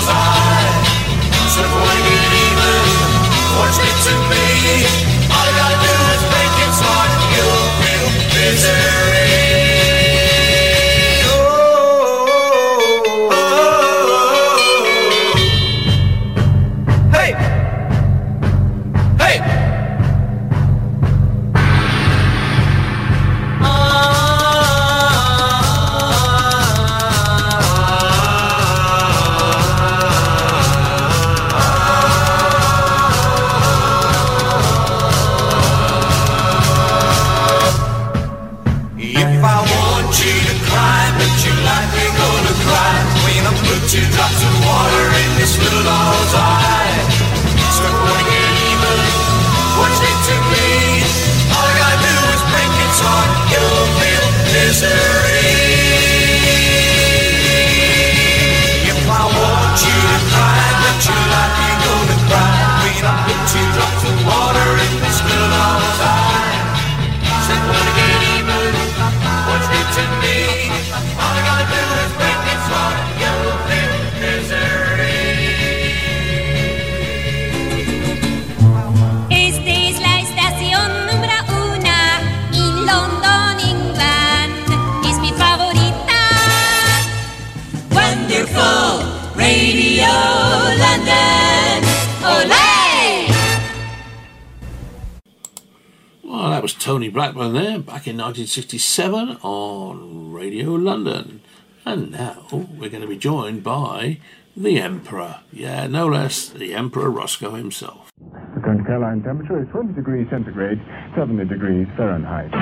1967 on Radio London. And now we're going to be joined by the Emperor. Yeah, no less, the Emperor Roscoe himself. The current Caroline temperature is 20 degrees centigrade, 70 degrees Fahrenheit.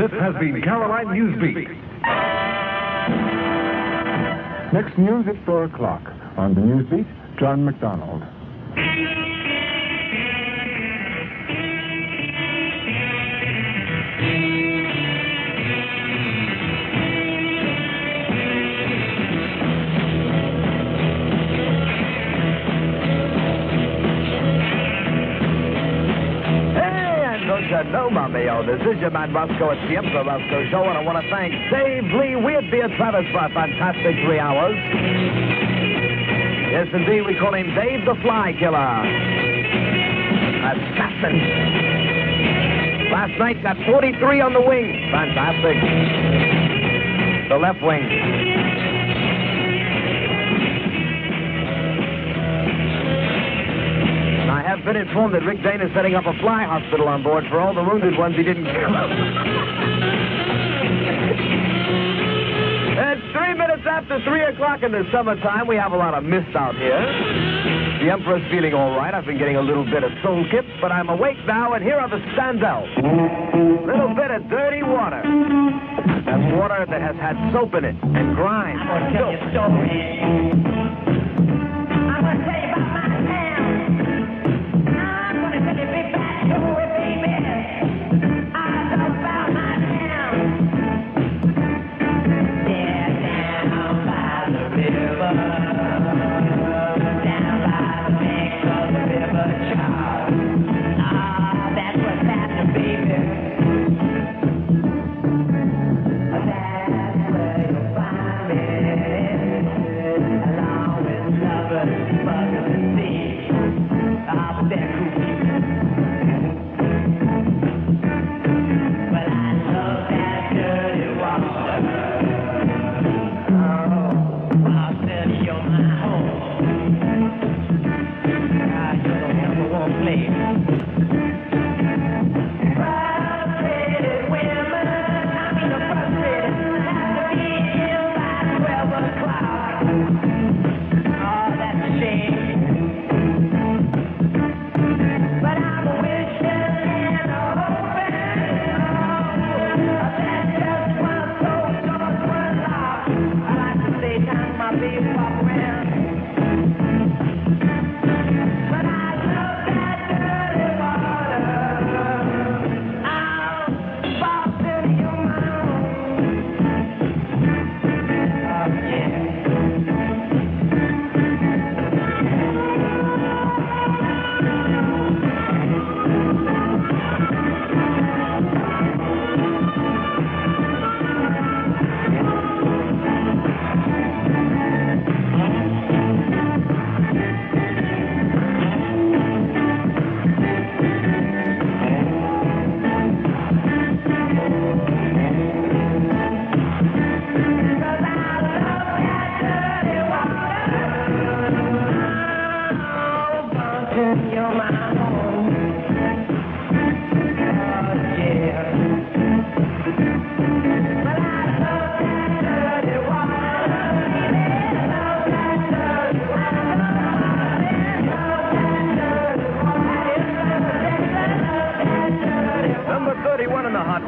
This has been Caroline Newsbeat. Next news at 4 o'clock. On the Newsbeat, John McDonald. Know, Mamio, this is your man Roscoe at the Emperor Roscoe Show, and I want to thank Dave Lee Weird Beard Travis for a fantastic three hours. Yes, indeed, we call him Dave the Fly Killer. Assassin. Last night, got 43 on the wing. Fantastic. The left wing. I have been informed that Rick Dane is setting up a fly hospital on board for all the wounded ones he didn't kill. it's three minutes after three o'clock in the summertime. We have a lot of mist out here. The Emperor's feeling all right. I've been getting a little bit of soul kip, but I'm awake now, and here are the standouts. Little bit of dirty water. That's water that has had soap in it and grime. I'm going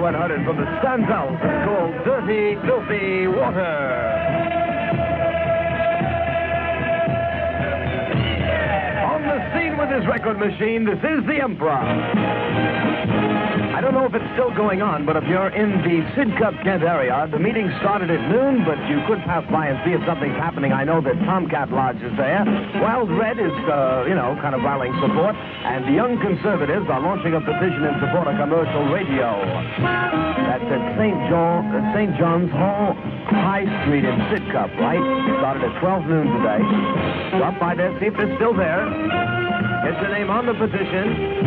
100 from the Standells. It's called Dirty, Filthy Water. Record machine, this is the Emperor. I don't know if it's still going on, but if you're in the Sidcup Kent area, the meeting started at noon, but you could pass by and see if something's happening. I know that Tomcat Lodge is there. Wild Red is, uh, you know, kind of rallying support, and the Young Conservatives are launching a petition in support of commercial radio. That's at St. John, uh, St. John's Hall, High Street in Sidcup, right? It Started at 12 noon today. Stop by there, see if they're still there. Get your name on the petition.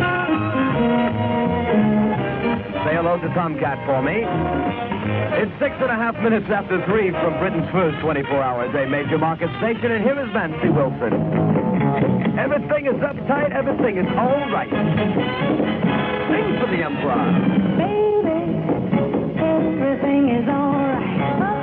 Say hello to Tomcat for me. It's six and a half minutes after three from Britain's first 24 hours, a major market station, and here is Nancy Wilson. Everything is uptight, everything is all right. Sing for the Emperor. Baby, everything is alright. Uptight,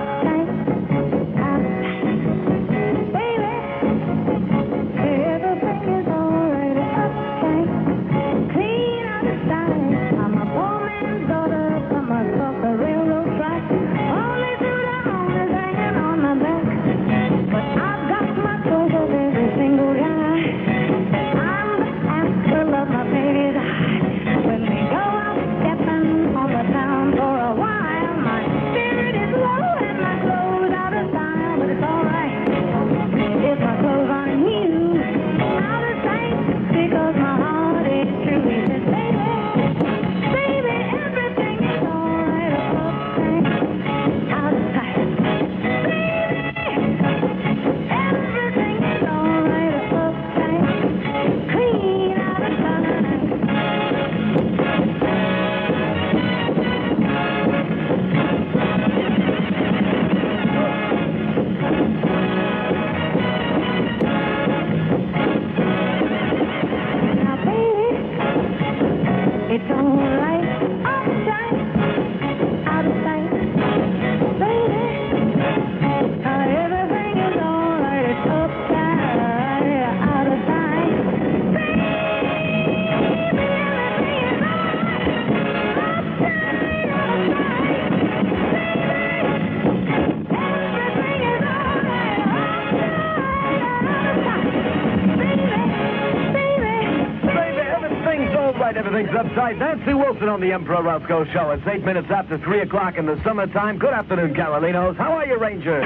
right, everything's upside. Nancy Wilson on the Emperor Roscoe Show. It's eight minutes after three o'clock in the summertime. Good afternoon, Carolinos. How are you, Rangers?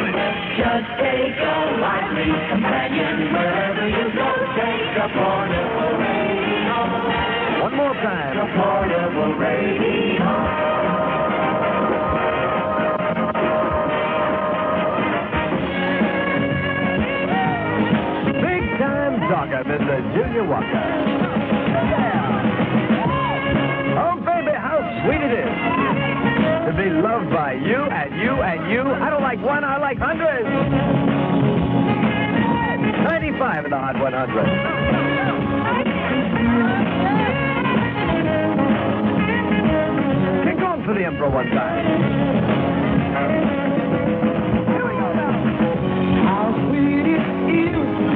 Just take a lively companion wherever you go. Take a portable radio. One more time. A portable radio. Big time talker, Mr. Junior Walker. How sweet it is to be loved by you and you and you. I don't like one, I like hundreds. 95 in the Hot 100. Kick on for the Emperor one time. How sweet it is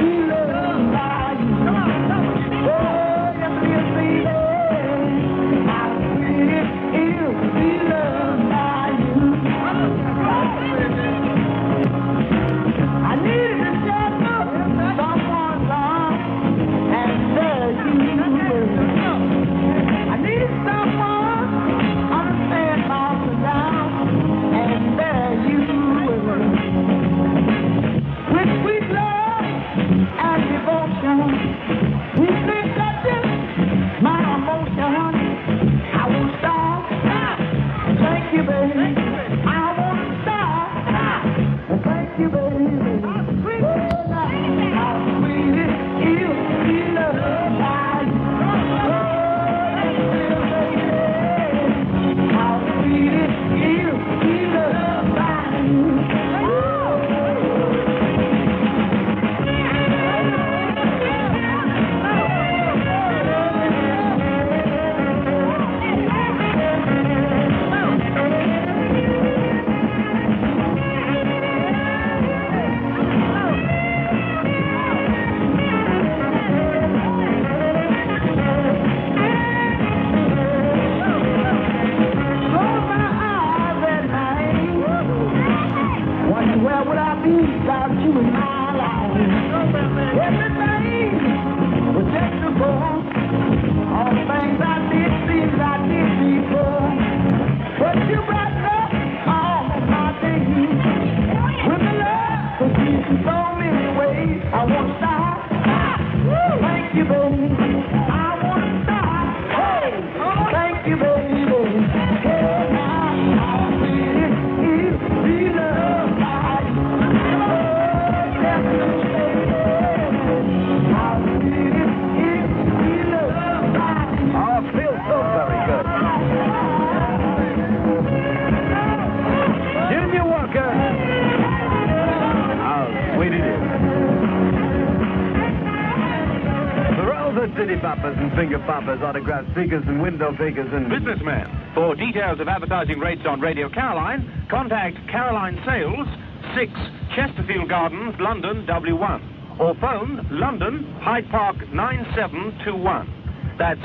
speakers and window fakers and... Businessman. For details of advertising rates on Radio Caroline, contact Caroline Sales, 6 Chesterfield Gardens, London, W1. Or phone London, Hyde Park 9721. That's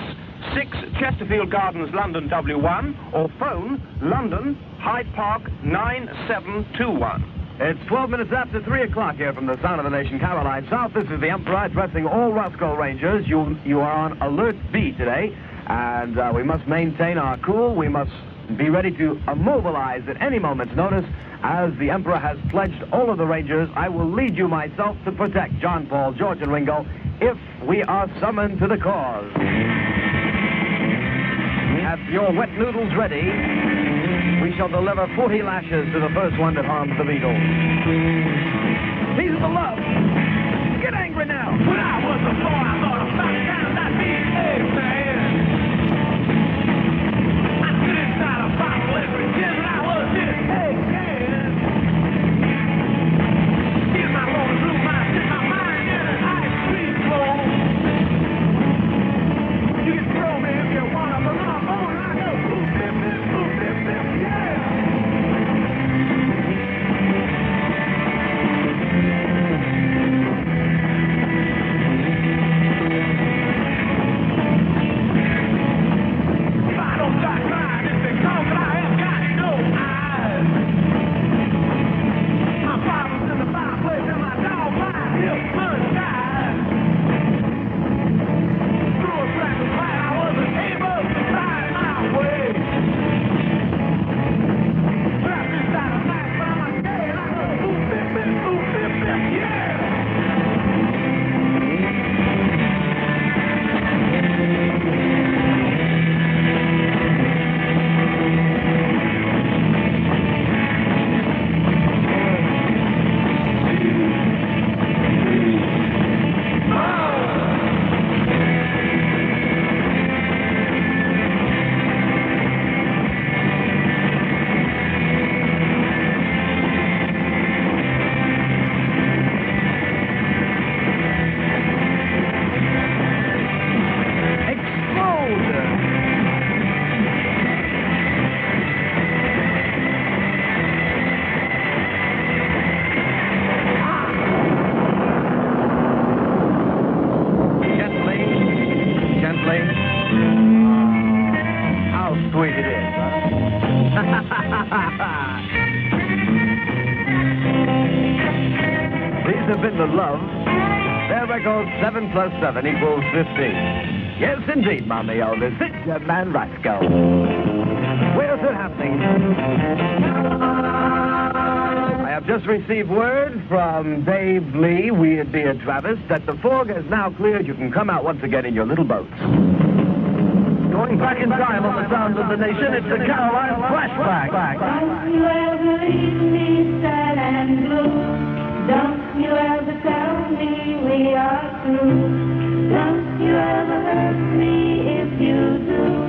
6 Chesterfield Gardens, London, W1. Or phone London, Hyde Park 9721. It's 12 minutes after 3 o'clock here from the Sound of the Nation, Caroline South. This is the Emperor addressing all Roscoe Rangers. You, you are on Alert B today, and uh, we must maintain our cool. We must be ready to immobilize at any moment's notice. As the Emperor has pledged all of the Rangers, I will lead you myself to protect John Paul, George, and Ringo if we are summoned to the cause. Have your wet noodles ready. We shall deliver 40 lashes to the first one that harms the Beatles. These are the love. Get angry now. When I was a boy, I thought about be a man. Was this hey Mommy Elvis. It's your man Rascal. Where's it happening? I have just received word from Dave Lee, Weird Beard Travis, that the fog has now cleared. You can come out once again in your little boats. Going back in time on the sounds of the nation, it's the Caroline Flashback. Don't you ever leave me sad and blue. Don't you ever tell me we are through. Don't you ever hurt me if you do.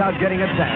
Out getting a tan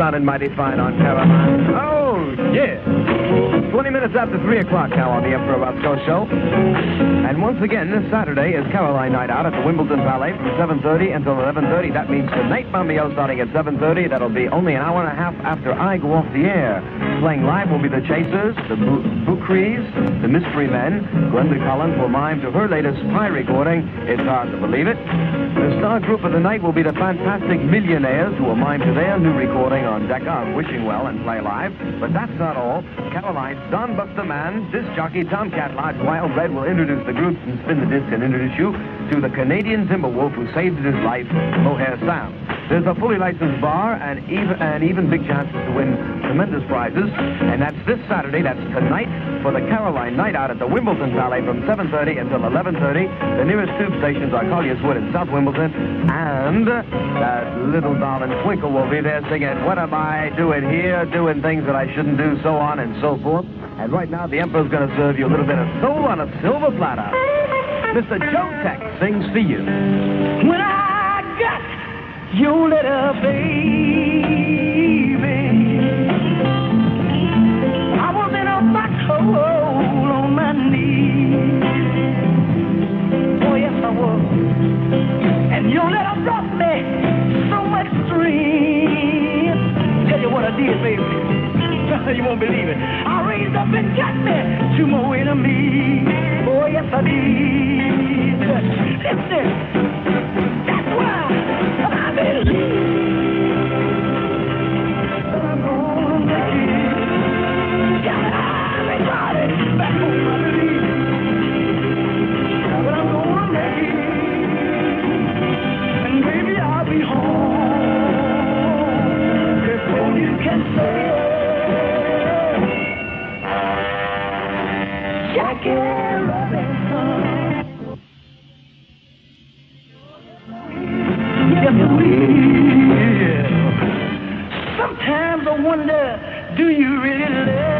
mighty fine on. Oh, yeah. 20 minutes after 3 o'clock now on the Emperor Roscoe Show. And once again, this Saturday is Caroline Night Out at the Wimbledon Palais from 7.30 until 11.30. That means tonight, Mamio, starting at 7.30. That'll be only an hour and a half after I go off the air. Playing live will be the Chasers, the Bookries, the Mystery Men. Glenda Collins will mime to her latest Pye recording. It's hard to believe it. The star group of the night will be the Fantastic Millionaires, who will mime to their new recording on Decca Wishing Well and play live. But that's not all. Caroline's Don Buster Man, disc jockey Tomcat Lodge Wild Red will introduce the groups and spin the disc and introduce you to the Canadian Timberwolf who saved his life, Mohair Sam. There's a fully licensed bar and even, and even big chances to win tremendous prizes. And that's this Saturday, that's tonight, for the Caroline Night Out at the Wimbledon Palais from 7.30 until 11.30. The nearest tube stations are Collier's Wood in South Wimbledon. And that little darling Twinkle will be there singing, What am I doing here? Doing things that I shouldn't do, so on and so forth. And right now, the Emperor's going to serve you a little bit of soul on a silver platter. Mr. Joe Tex sings for you. When I got your letter, baby, And your letter brought me so much strength. Tell you what I did, baby. you won't believe it. I raised up and got me two more enemies. Oh, yes, I did. Listen, that's why I believe. Sometimes I wonder, do you really love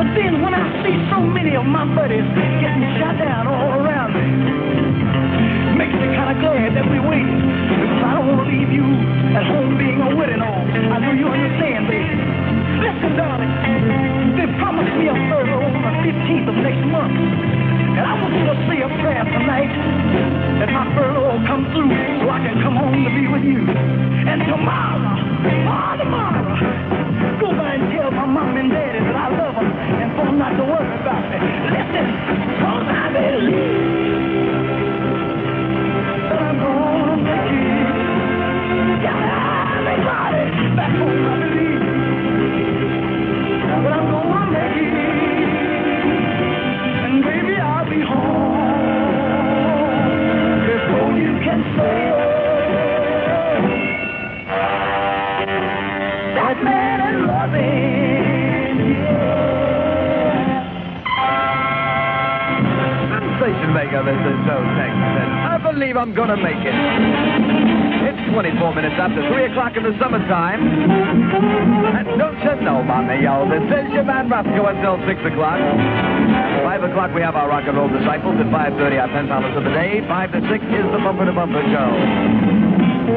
But then when I see so many of my buddies getting shot down all around me, makes me kind of glad that we waited. Because I don't want to leave you at home being a widow. I know you understand, baby. Listen, darling, they promised me a furlough on the 15th of next month. And I want you to say a prayer tonight that my furlough will come through so I can come home to be with you. And tomorrow, oh, tomorrow, go and tell my mom and daddy that I love them and for not to worry about me. I believe that I'm gonna make it. Everybody, back home I'm gonna make it. And baby, I'll be home before you can say that man is loving. Sensation maker, this is Joe Texas. I believe I'm gonna make it. It's 24 minutes after 3 o'clock in the summertime. And don't you know, mommy, yo, this is your man Rosko until 6 o'clock. 5 o'clock we have our rock and roll disciples. At 5.30 our pen palace of the day. 5 to 6 is the bumper to bumper show.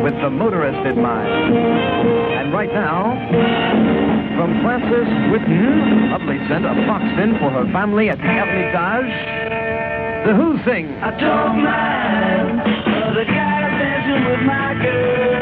With the motorist in mind. And right now, from Frances Whitten, lovely sent a box in for her family at the Hermitage. The Who sing. I don't mind with my girl.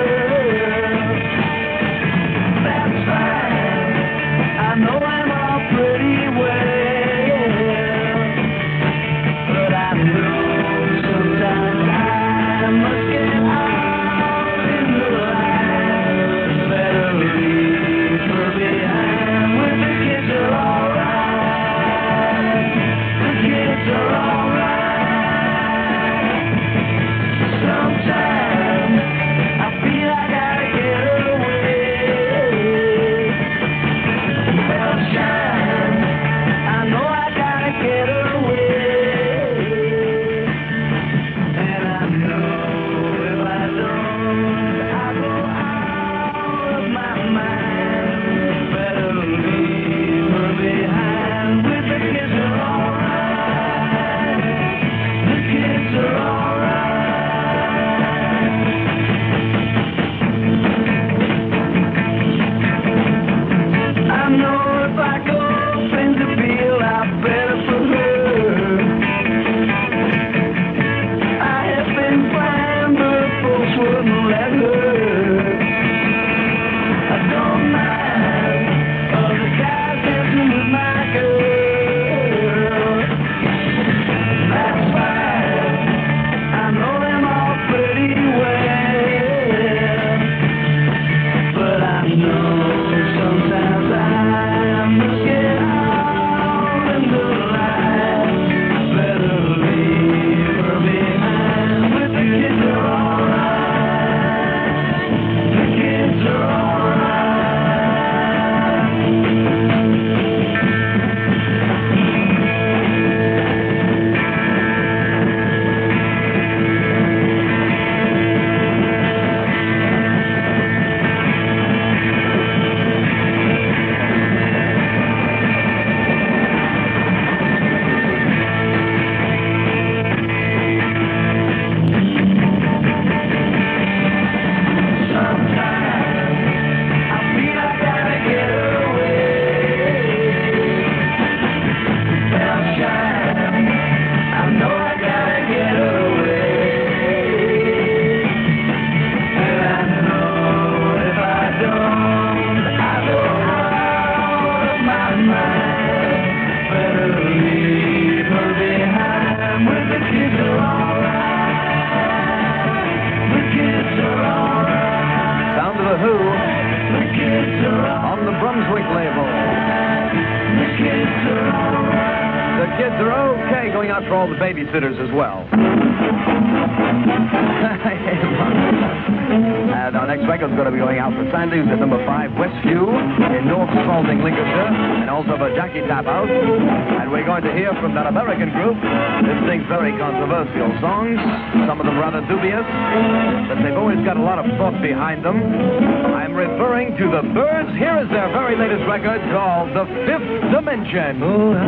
Dimension. Oh,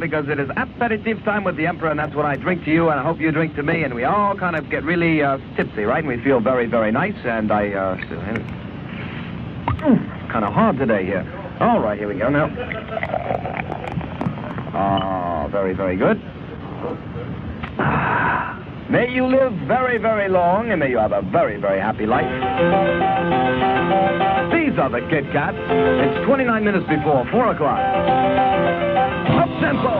because it is aperitif time with the Emperor, and that's what I drink to you, and I hope you drink to me, and we all kind of get really uh, tipsy, right? And we feel very, very nice, and I uh, still kind of hard today here. All right, here we go now. Ah, very, very good. Ah, May you live very, very long, and may you have a very, very happy life. These are the Kit Kats. It's 29 minutes before 4 o'clock. Tempo.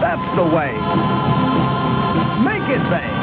That's the way. Make it bang.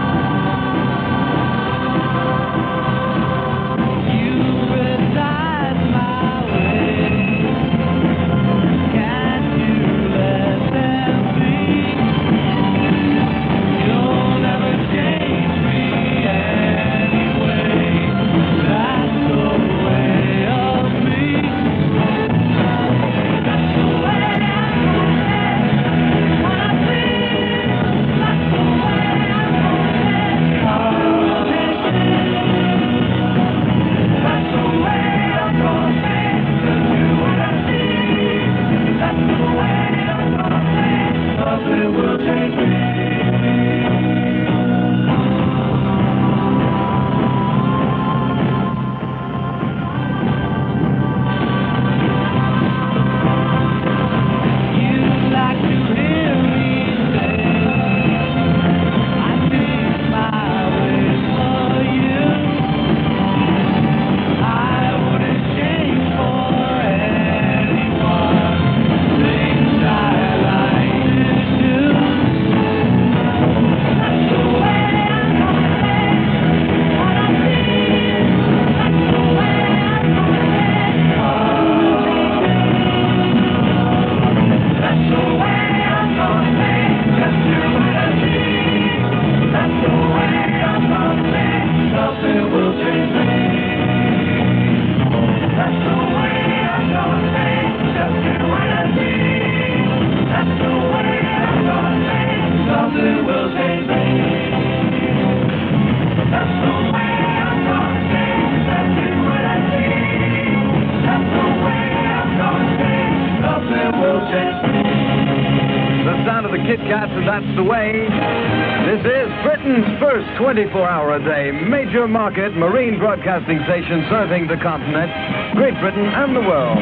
24-hour-a-day major market marine broadcasting station serving the continent, Great Britain, and the world.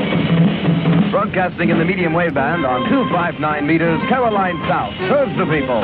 Broadcasting in the medium wave band on 259 meters, Caroline South, serves the people.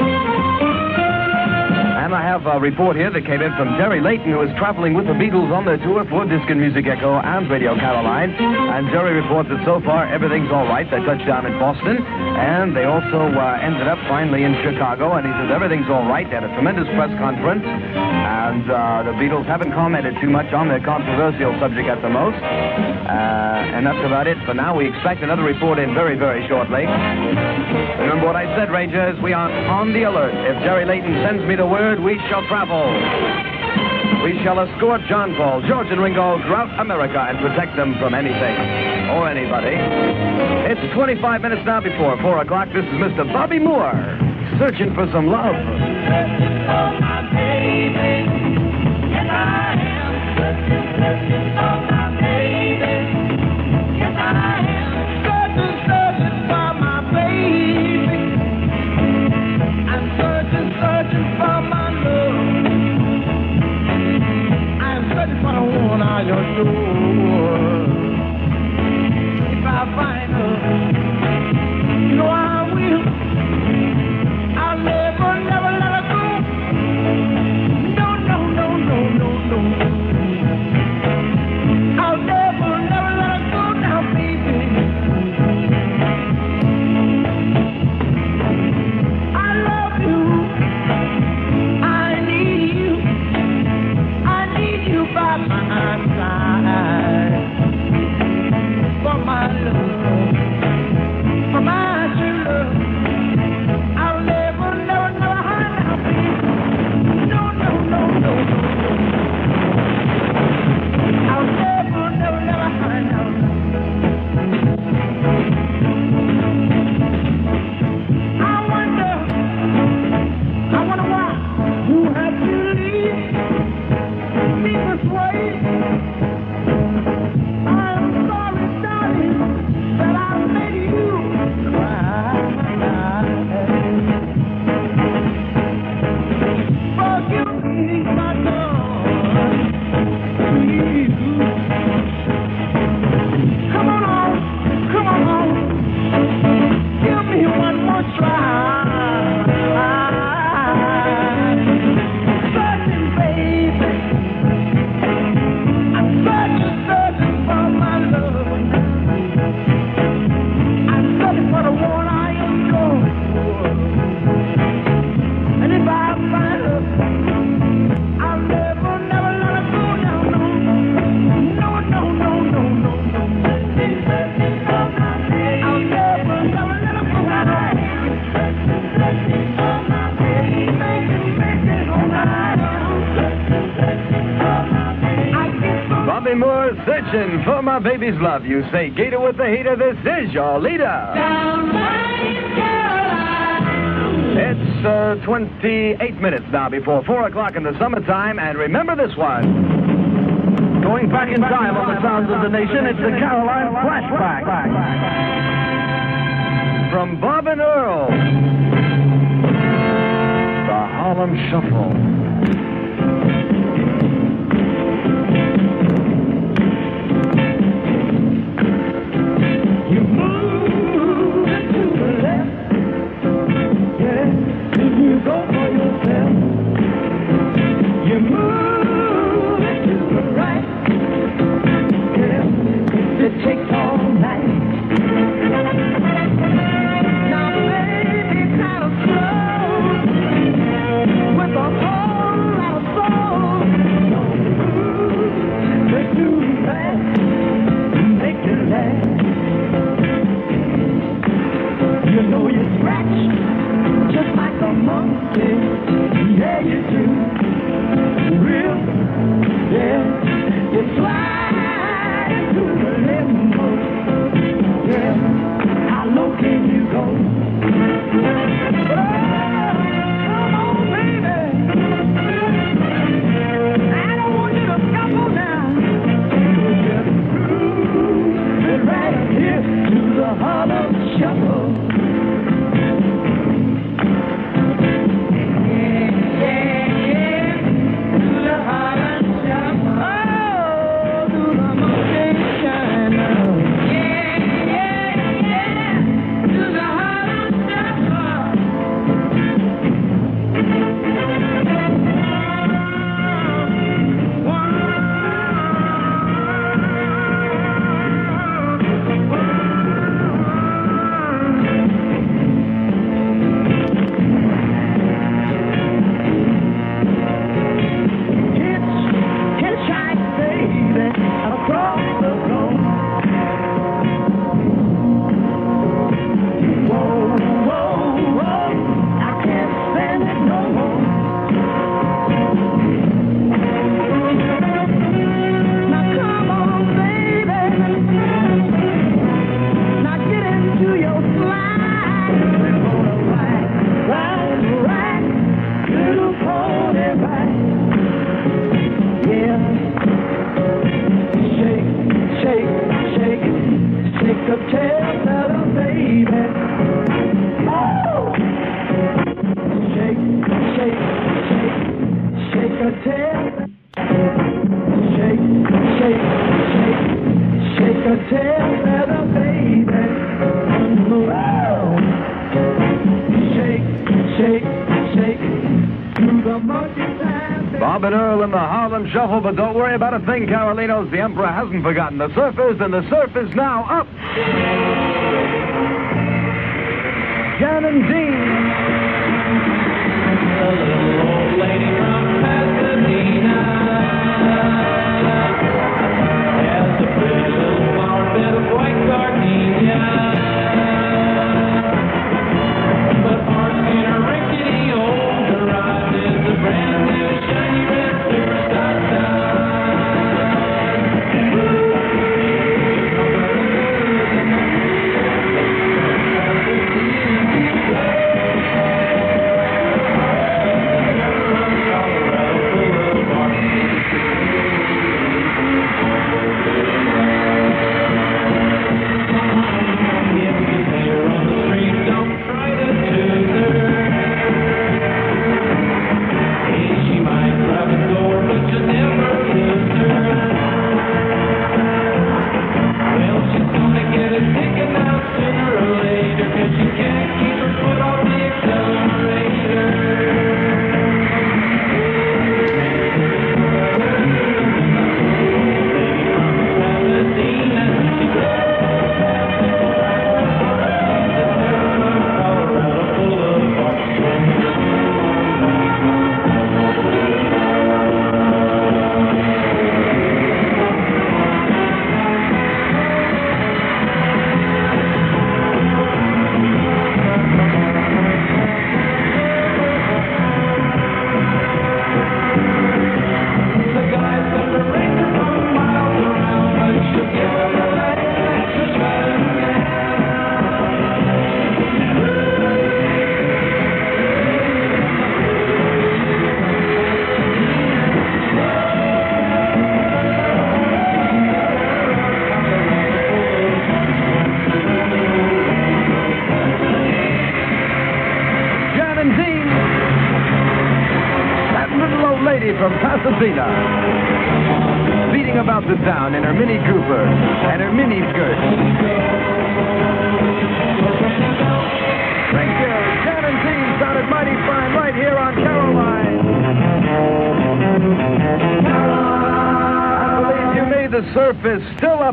And I have a report here that came in from Jerry Layton, who is traveling with the Beatles on their tour for Disc and Music Echo and Radio Caroline. And Jerry reports that so far everything's all right. They touched down in Boston and they also uh, ended up finally in Chicago. And he says everything's all right. They had a tremendous press conference, and uh, the Beatles haven't commented too much on their controversial subject at the most. Uh, and that's about it for now. We expect another report in very, very shortly. Remember what I said, Rangers. We are on the alert. If Jerry Layton sends me the word, we shall travel. We shall escort John Paul, George, and Ringo throughout America and protect them from anything or anybody. It's 25 minutes now before 4 o'clock. This is Mr. Bobby Moore, searching for some love. My baby's love. You say Gator with the hater, this is your leader. It's uh, 28 minutes now before 4 o'clock in the summertime, and remember this one. Going back in time on the sounds of the nation, it's the Caroline Flashback. From Bob and Earl. The Harlem Shuffle. one thing Carolino's the Emperor hasn't forgotten the surf is, and the surf is now up.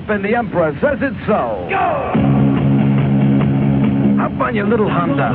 and the Emperor says it so. Go! Up on your little Honda.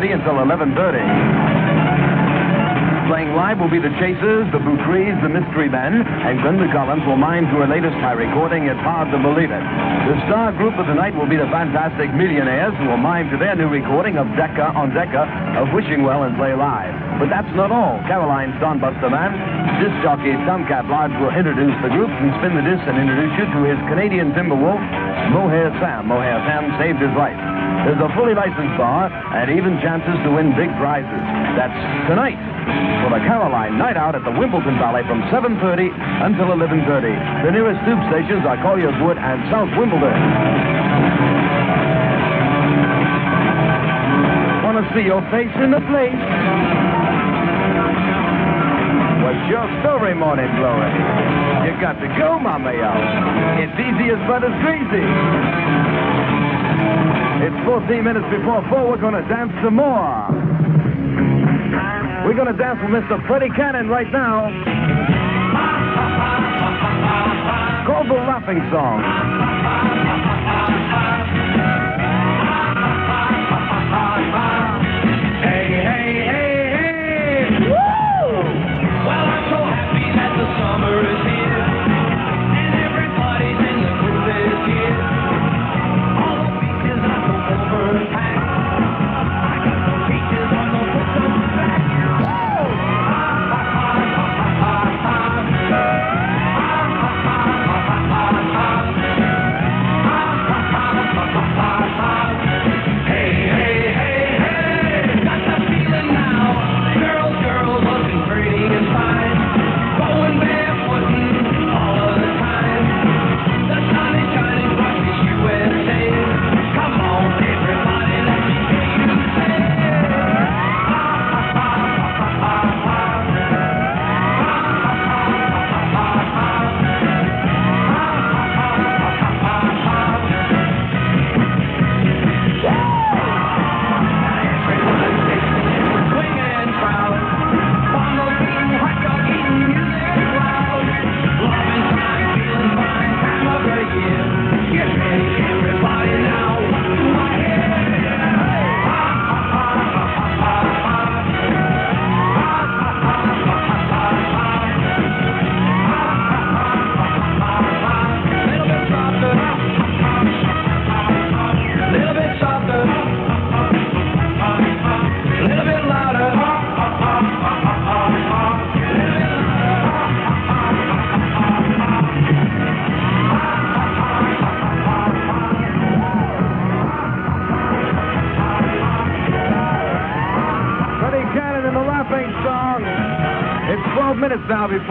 10.30 until 11.30. Playing live will be the Chasers, the Boutries, the Mystery Men, and Glenda Collins will mime to her latest high recording, It's Hard to Believe It. The star group of the night will be the Fantastic Millionaires, who will mime to their new recording of Decca on Decca of Wishing Well and Play Live. But that's not all. Caroline Stonbuster Man, disc jockey Tomcat Lodge will introduce the group and spin the disc and introduce you to his Canadian Timberwolf, Mohair Sam. Mohair Sam saved his life. There's a fully licensed bar and even chances to win big prizes. That's tonight for the Caroline Night Out at the Wimbledon Palais from 7.30 until 11.30. The nearest tube stations are Collier's Wood and South Wimbledon. Want to see your face in the place? What's your story, Morning Glory? You got to go, Mama Yo. It's easy as butter's greasy. It's 14 minutes before 4. We're going to dance some more. We're going to dance with Mr. Freddie Cannon right now. Called the Laughing Song.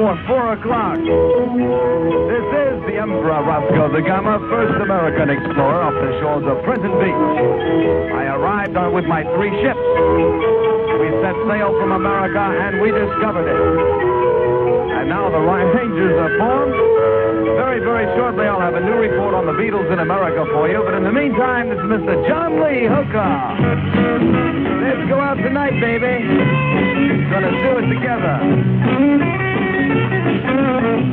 Now before 4 o'clock. This is the Emperor Rosko the Gama, first American explorer off the shores of Trenton Beach. I arrived on with my three ships. We set sail from America and we discovered it. And now the Rangers are formed. Very, very shortly, I'll have a new report on the Beatles in America for you. But in the meantime, is Mr. John Lee Hooker. Let's go out tonight, baby. Gonna do it together. Thank you.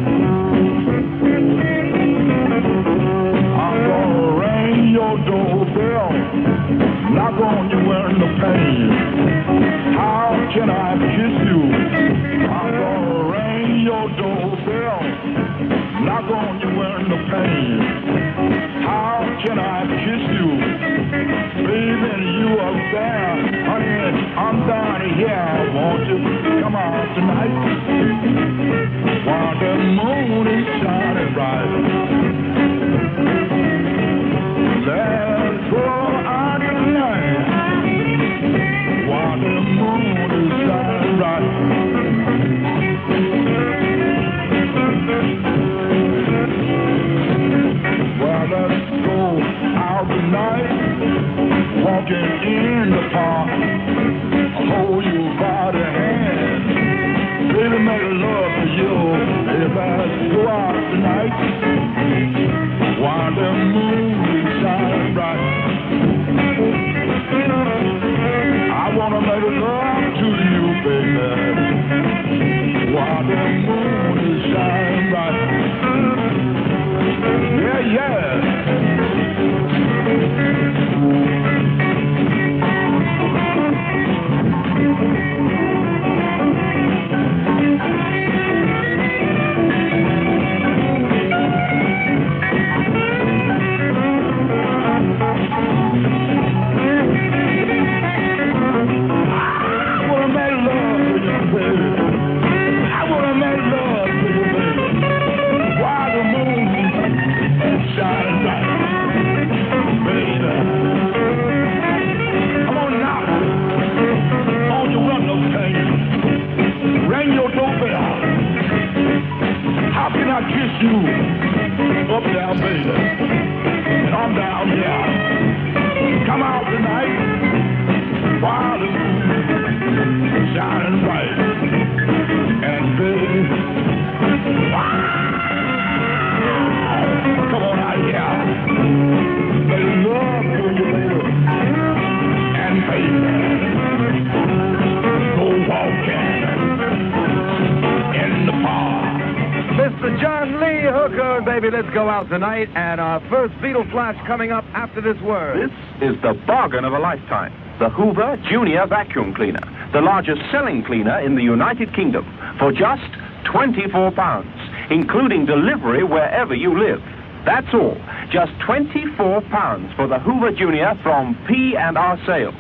Tonight. And our first Beatle Flash coming up after this word. This is the bargain of a lifetime. The Hoover Junior Vacuum Cleaner, the largest selling cleaner in the United Kingdom, for just 24 pounds, including delivery wherever you live. That's all. Just 24 pounds for the Hoover Junior from P&R Sales.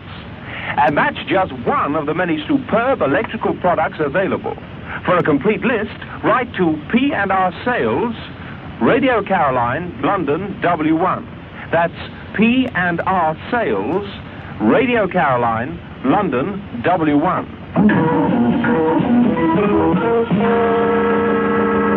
And that's just one of the many superb electrical products available. For a complete list, write to P&R Sales, Radio Caroline, London, W1. That's P&R Sales, Radio Caroline, London, W1.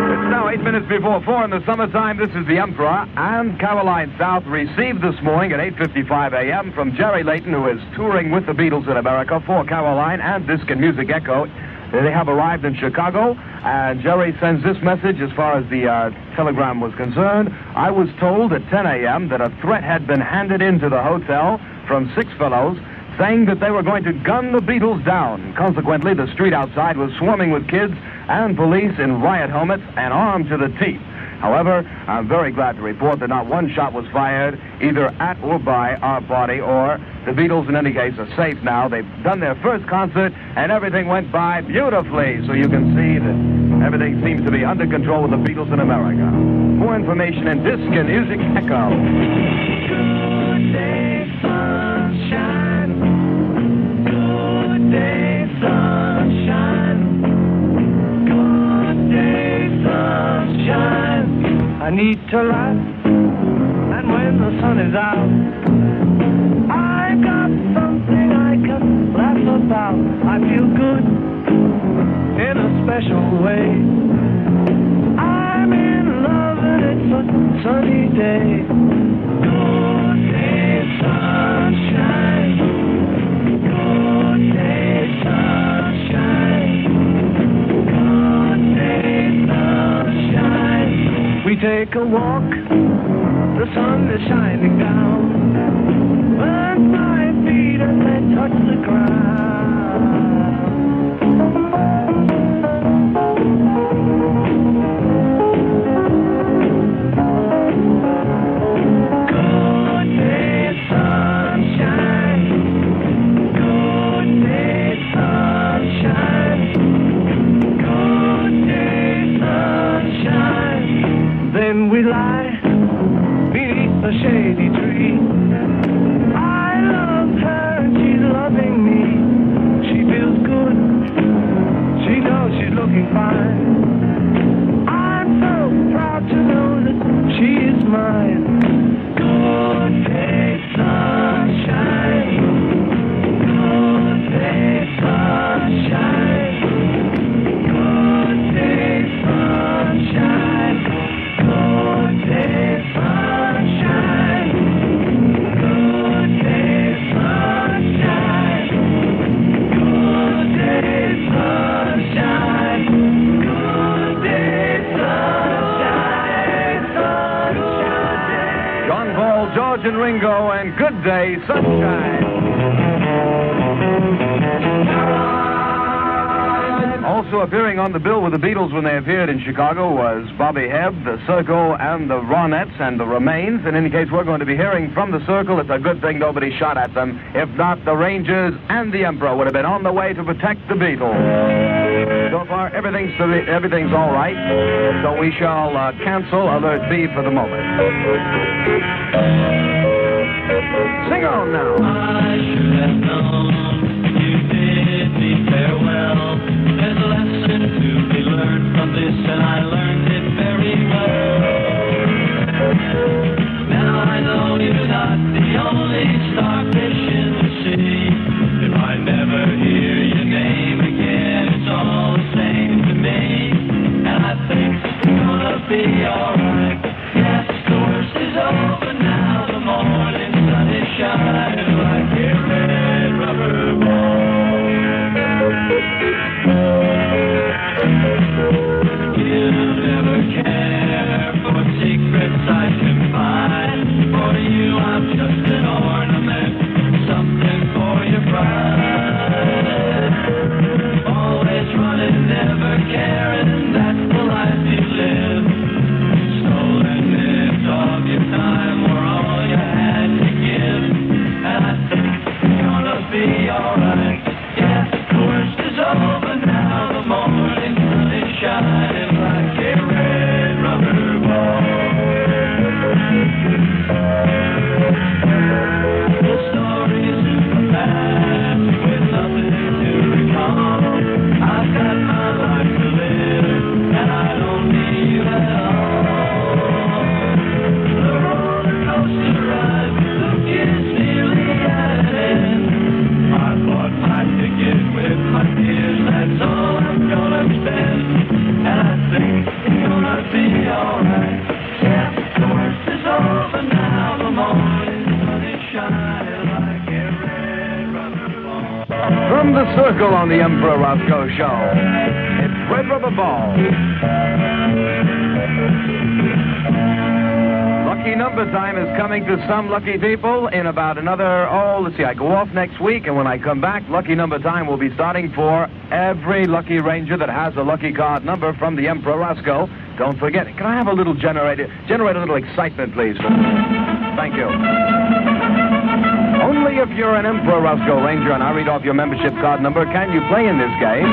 It's now eight minutes before four in the summertime. This is the Emperor and Caroline South received this morning at 8.55 a.m. from Jerry Layton, who is touring with the Beatles in America for Caroline and Disc and Music Echo. They have arrived in Chicago, and Jerry sends this message as far as the uh, telegram was concerned. I was told at 10 a.m. that a threat had been handed into the hotel from six fellows saying that they were going to gun the Beatles down. Consequently, the street outside was swarming with kids and police in riot helmets and armed to the teeth. However, I'm very glad to report that not one shot was fired either at or by our party or the Beatles in any case are safe now. They've done their first concert and everything went by beautifully. So you can see that everything seems to be under control with the Beatles in America. More information in Disc and Music Echo. I need to laugh, and when the sun is out, I've got something I can laugh about. I feel good in a special way. I'm in love and it's a sunny day. Take a walk, the sun is shining down. Burns my feet as they touch the ground. Day, Sunshine. Also appearing on the bill with the Beatles when they appeared in Chicago was Bobby Hebb, the Cyrkle, and the Ronettes, and the Remains. In any case, we're going to be hearing from the Cyrkle. It's a good thing nobody shot at them. If not, the Rangers and the Emperor would have been on the way to protect the Beatles. So far, everything's everything's all right. So we shall uh, cancel Alert B for the moment. Sing on now. Circle on the Emperor Rosko Show. It's Red Rubber Ball. Lucky number time is coming to some lucky people in about another, oh, let's see, I go off next week, and when I come back, lucky number time will be starting for every lucky ranger that has a lucky card number from the Emperor Rosko. Don't forget, can I have a little generator, generate a little excitement, please? Thank you. Only if you're an Emperor Rosko Ranger and I read off your membership card number can you play in this game.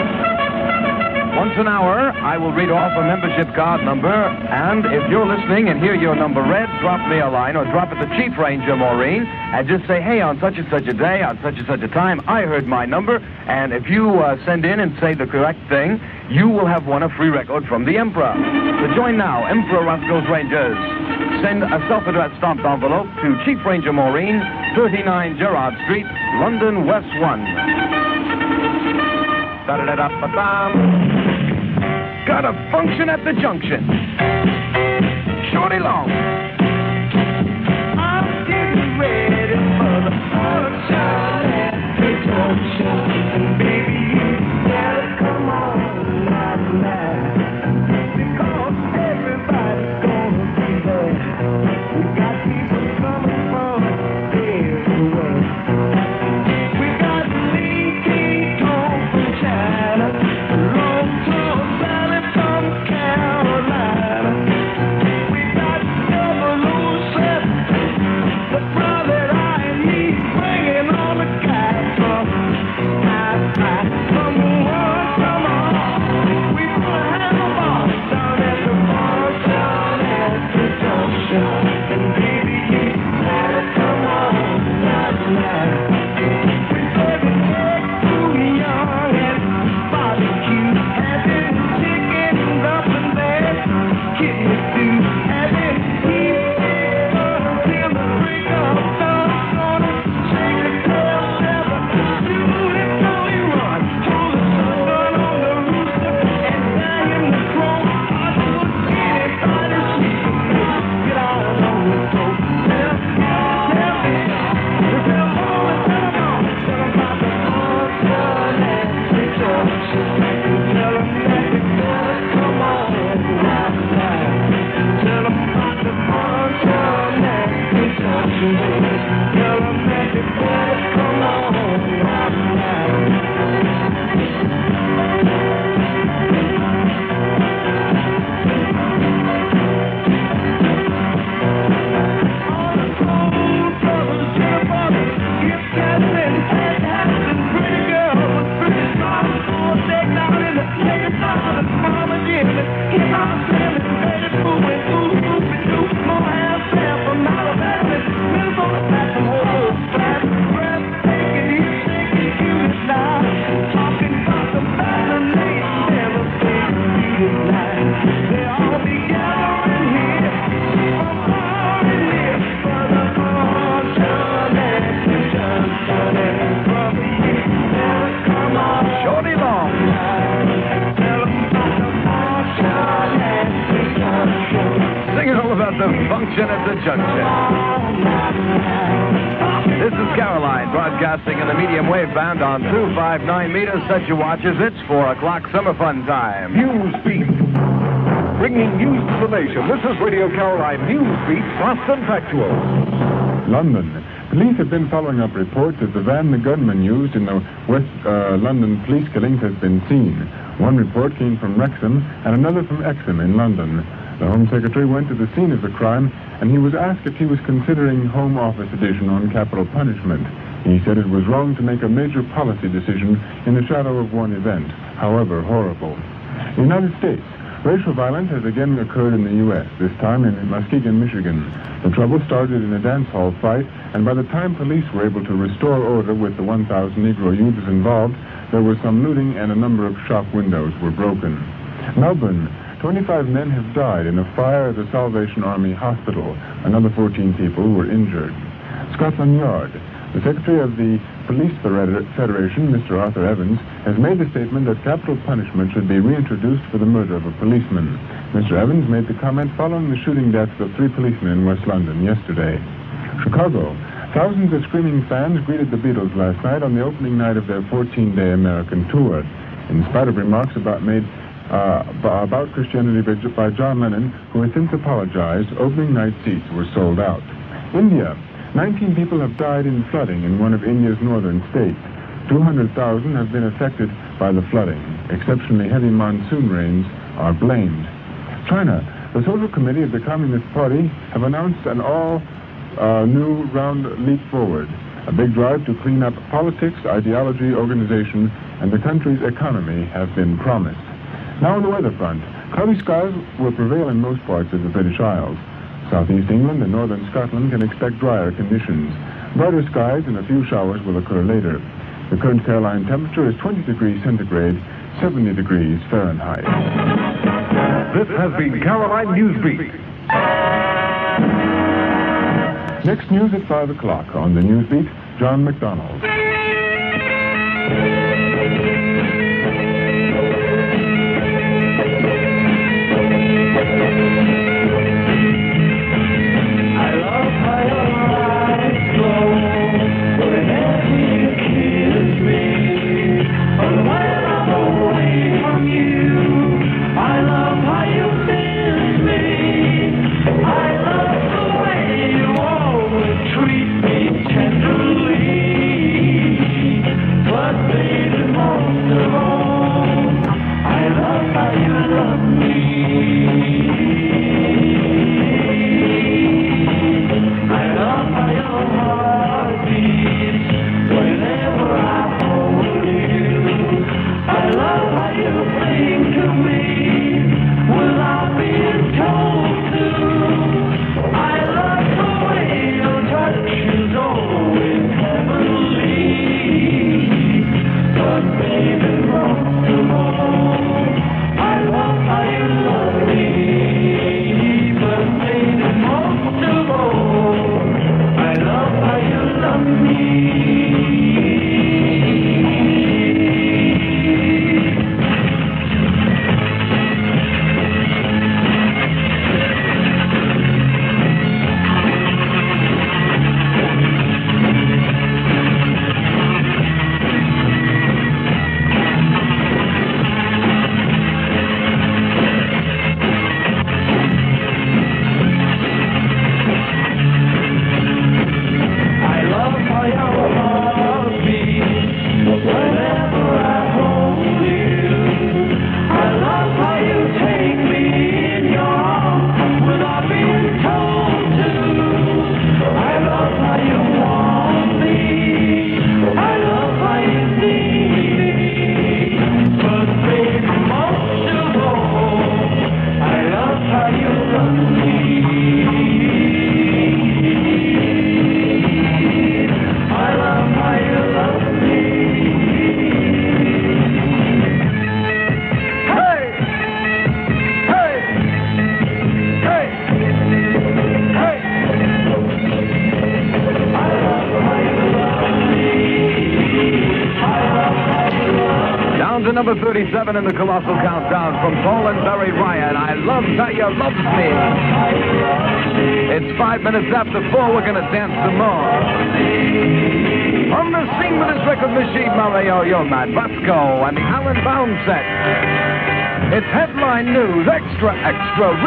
Once an hour, I will read off a membership card number, and if you're listening and hear your number read, drop me a line or drop it to Chief Ranger Maureen and just say, hey, on such and such a day, on such and such a time, I heard my number, and if you uh, send in and say the correct thing, you will have won a free record from the Emperor. So join now, Emperor Rosko's Rangers. Send a self-addressed stamped envelope to Chief Ranger Maureen, 39 Gerrard Street, London, West 1. Da-da-da-da-ba-dum. Got a function at the junction. Shorty Long. They the at the junction. This is Caroline broadcasting in the medium wave band on 259 meters. Set your watches. It's 4 o'clock summer fun time. Newsbeat. Bringing news to the nation. This is Radio Caroline Newsbeat, fast and factual. London. Police have been following up reports that the van the gunman used in the West uh, London police killings has been seen. One report came from Wrexham and another from Exham in London. The Home Secretary went to the scene of the crime and he was asked if he was considering Home Office edition on capital punishment. He said it was wrong to make a major policy decision in the shadow of one event, however horrible. The United States. Racial violence has again occurred in the U.S., this time in Muskegon, Michigan. The trouble started in a dance hall fight, and by the time police were able to restore order with the 1,000 Negro youths involved, there was some looting and a number of shop windows were broken. Melbourne. 25 men have died in a fire at the Salvation Army Hospital. Another 14 people were injured. Scotland Yard. The Secretary of the Police Federation, Mr. Arthur Evans, has made the statement that capital punishment should be reintroduced for the murder of a policeman. Mr. Evans made the comment following the shooting deaths of three policemen in West London yesterday. Chicago. Thousands of screaming fans greeted the Beatles last night on the opening night of their 14-day American tour. In spite of remarks about made uh, about Christianity by John Lennon, who has since apologized, opening night seats were sold out. India. 19 people have died in flooding in one of India's northern states. 200,000 have been affected by the flooding. Exceptionally heavy monsoon rains are blamed. China. The Social Committee of the Communist Party have announced an all uh, round leap forward. A big drive to clean up politics, ideology, organization, and the country's economy have been promised. Now on the weather front, cloudy skies will prevail in most parts of the British Isles. Southeast England and northern Scotland can expect drier conditions. Brighter skies and a few showers will occur later. The current Caroline temperature is 20 degrees centigrade, 70 degrees Fahrenheit. This has been Caroline Newsbeat. Next news at 5 o'clock on the Newsbeat, John McDonald.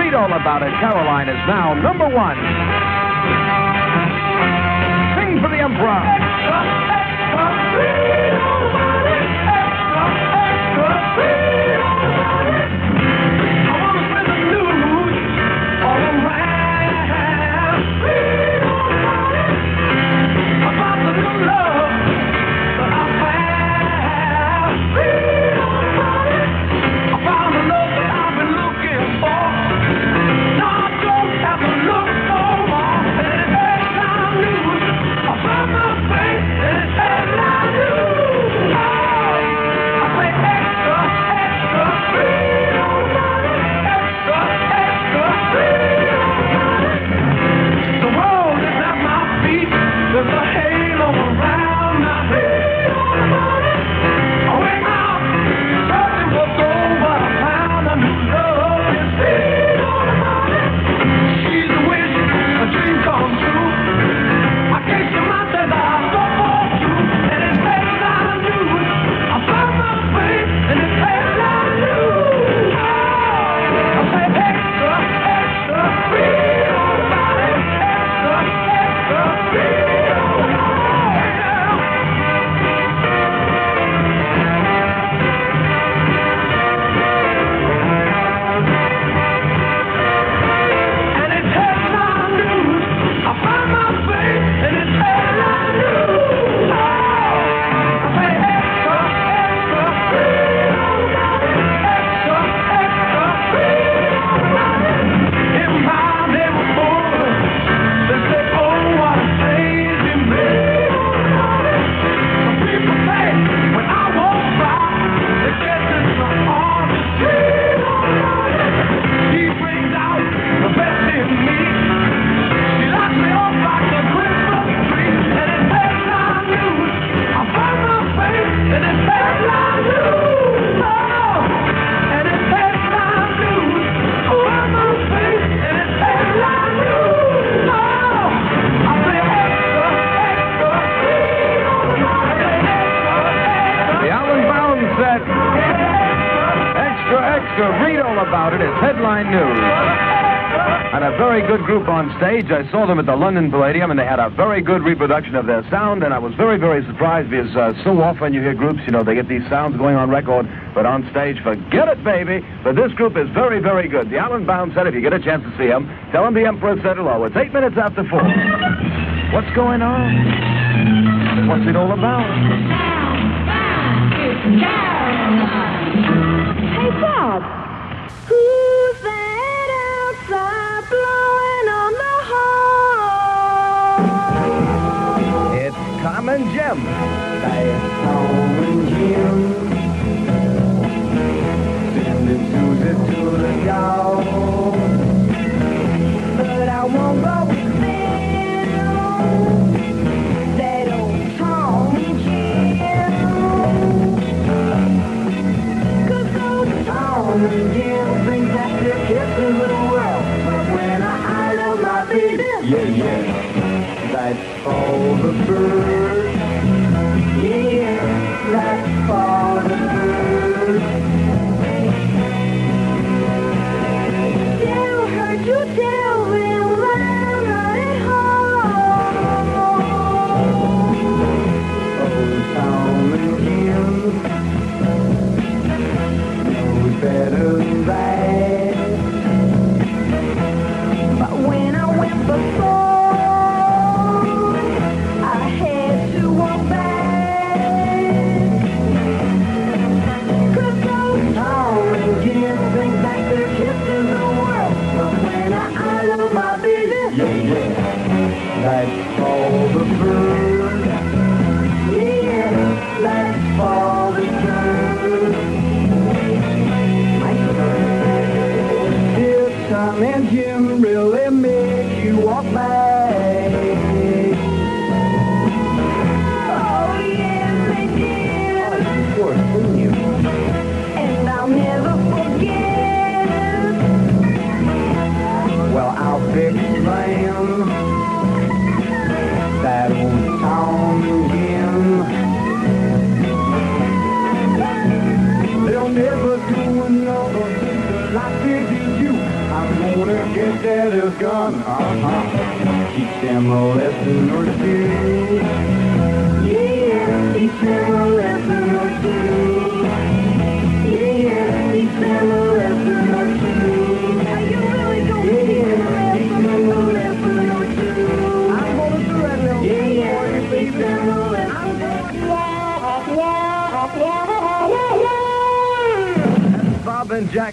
Read all about it. Caroline is now number stage. I saw them at the London Palladium, and they had a very good reproduction of their sound. And I was very, very surprised because uh, so often you hear groups, you know, they get these sounds going on record, but on stage, forget it, baby. But this group is very, very good. The Alan Bown said if you get a chance to see them, tell them the Emperor said hello. It's eight minutes after four. What's going on? What's it all about? Hey, Jim. Tom and Jim. Sending to the dog. But I won't go with them. That old Tom and Jim. 'Cause those Tom Jim that they're kissing the world. But when I, my baby, yeah, yeah, that's for the birds. Uh-huh. Teach them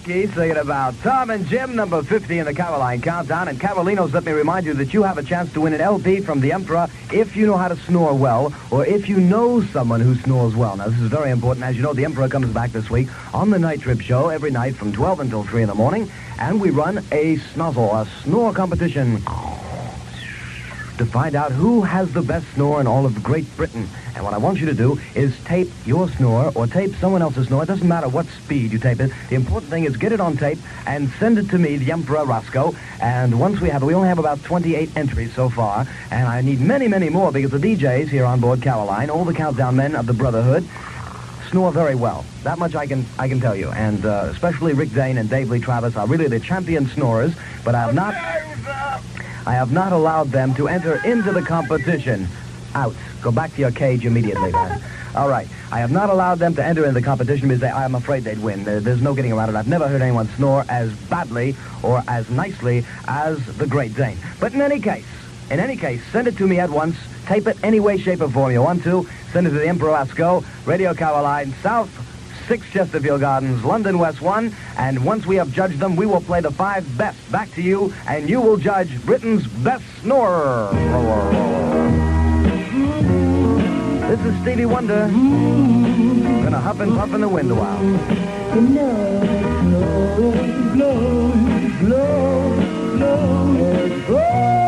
Jackie singing about Tom and Jim, number 50 in the Caroline Countdown. And Carolinos, let me remind you that you have a chance to win an LP from the Emperor if you know how to snore well, or if you know someone who snores well. Now, this is very important. As you know, the Emperor comes back this week on the Night Trip Show every night from 12 until 3 in the morning, and we run a snuzzle, a snore competition to find out who has the best snore in all of Great Britain. And what I want you to do is tape your snore or tape someone else's snore. It doesn't matter what speed you tape it. The important thing is get it on tape and send it to me, the Emperor Rosko. And once we have it, we only have about 28 entries so far. And I need many, many more because the DJs here on board Caroline, all the countdown men of the Brotherhood, snore very well. That much I can I can tell you. And uh, especially Rick Dane and Dave Lee Travis are really the champion snorers. But I have not I have not allowed them to enter into the competition. Out. Go back to your cage immediately, man. All right. I have not allowed them to enter into the competition because they, I'm afraid they'd win. There- There's no getting around it. I've never heard anyone snore as badly or as nicely as the Great Dane. But in any case, in any case, send it to me at once. Tape it any way, shape, or form you want to. Send it to the Emperor Rosko, Radio Caroline, South 6 Chesterfield Gardens, London West 1. And once we have judged them, we will play the five best back to you, and you will judge Britain's best snorer. This is Stevie Wonder. Gonna huff and puff in the wind a while. How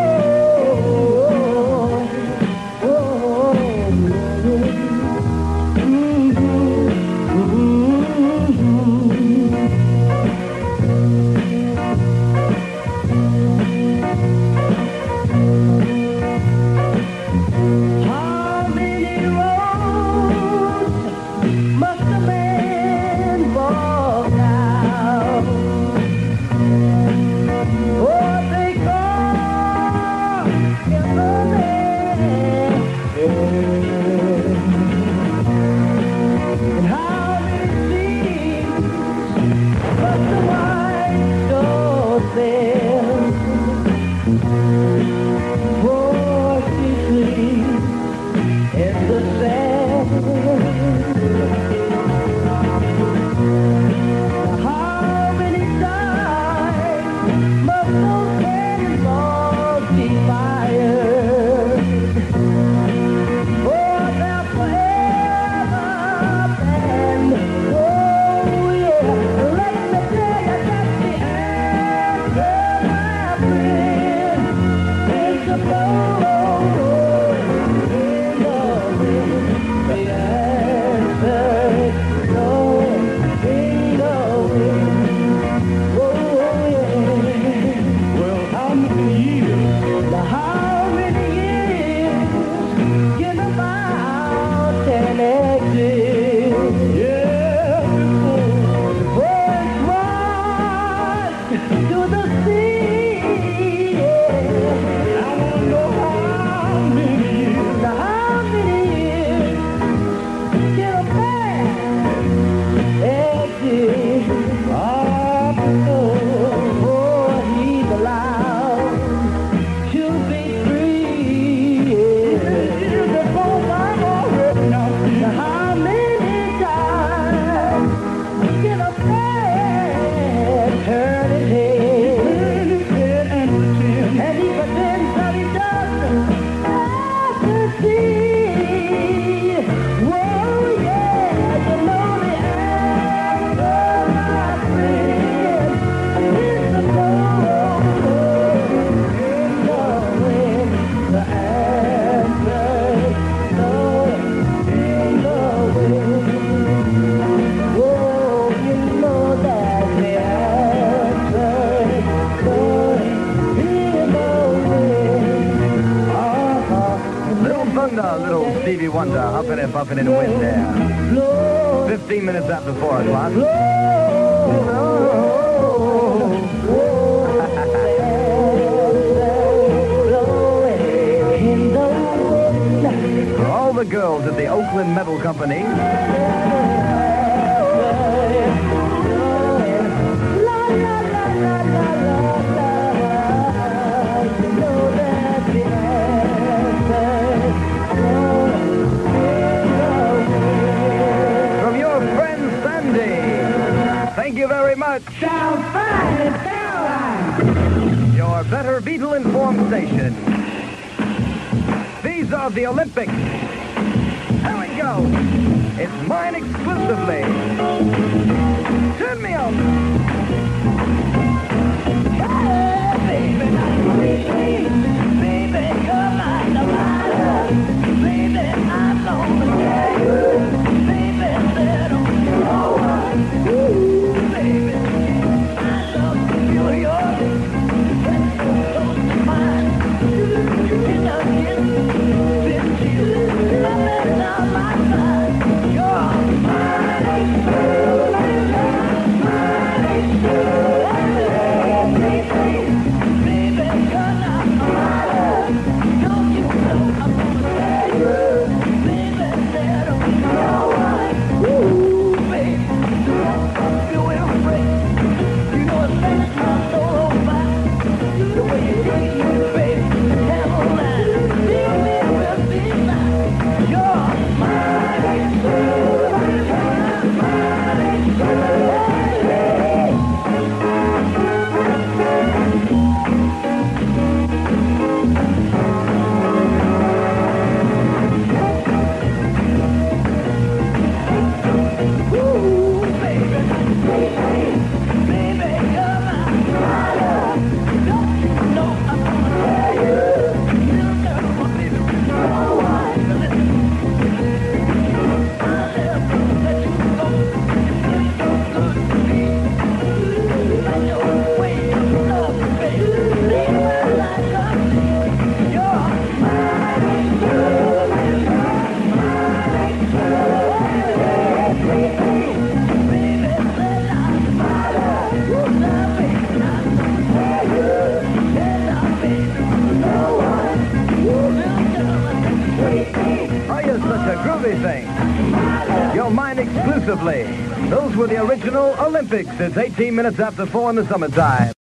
It's 18 minutes after 4 in the summertime.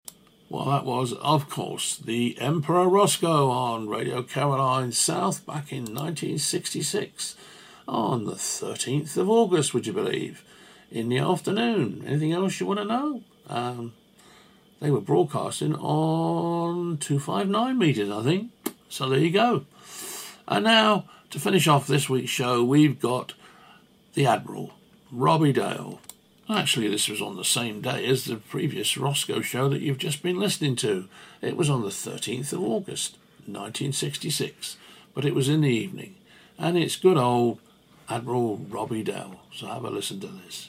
Well, that was, of course, the Emperor Rosko on Radio Caroline South back in 1966 on the 13th of August, would you believe? In the afternoon. Anything else you want to know? Um, they were broadcasting on 259 metres, I think. So there you go. And now, to finish off this week's show, we've got the Admiral, Robbie Dale. Actually, this was on the same day as the previous Rosko show that you've just been listening to. It was on the 13th of August, 1966, but it was in the evening. And it's good old Admiral Robbie Dale. So have a listen to this.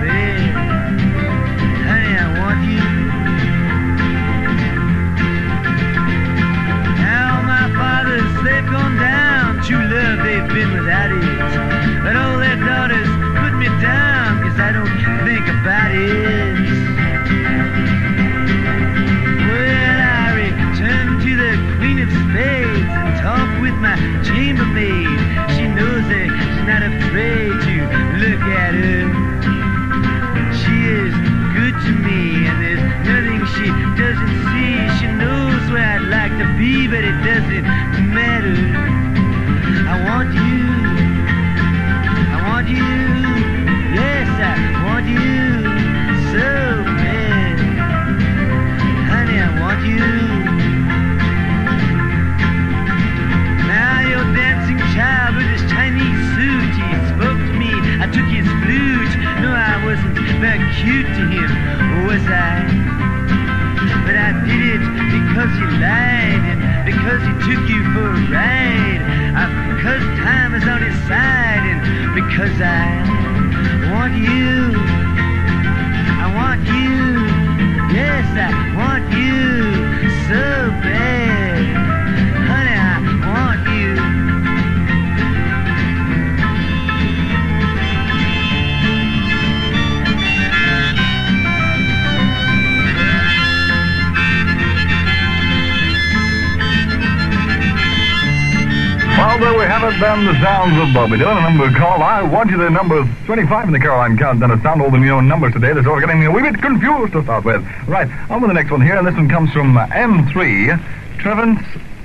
because he lied and because he took you for a ride. Uh, because time is on his side and because I want you. It then, the sounds of Bobby Dylan, a number called I Want You, the number 25 in the Caroline Countdown. It sound all the new numbers today, that's all getting me a wee bit confused to start with. Right, on with the next one here, and this one comes from uh, M3, Trevance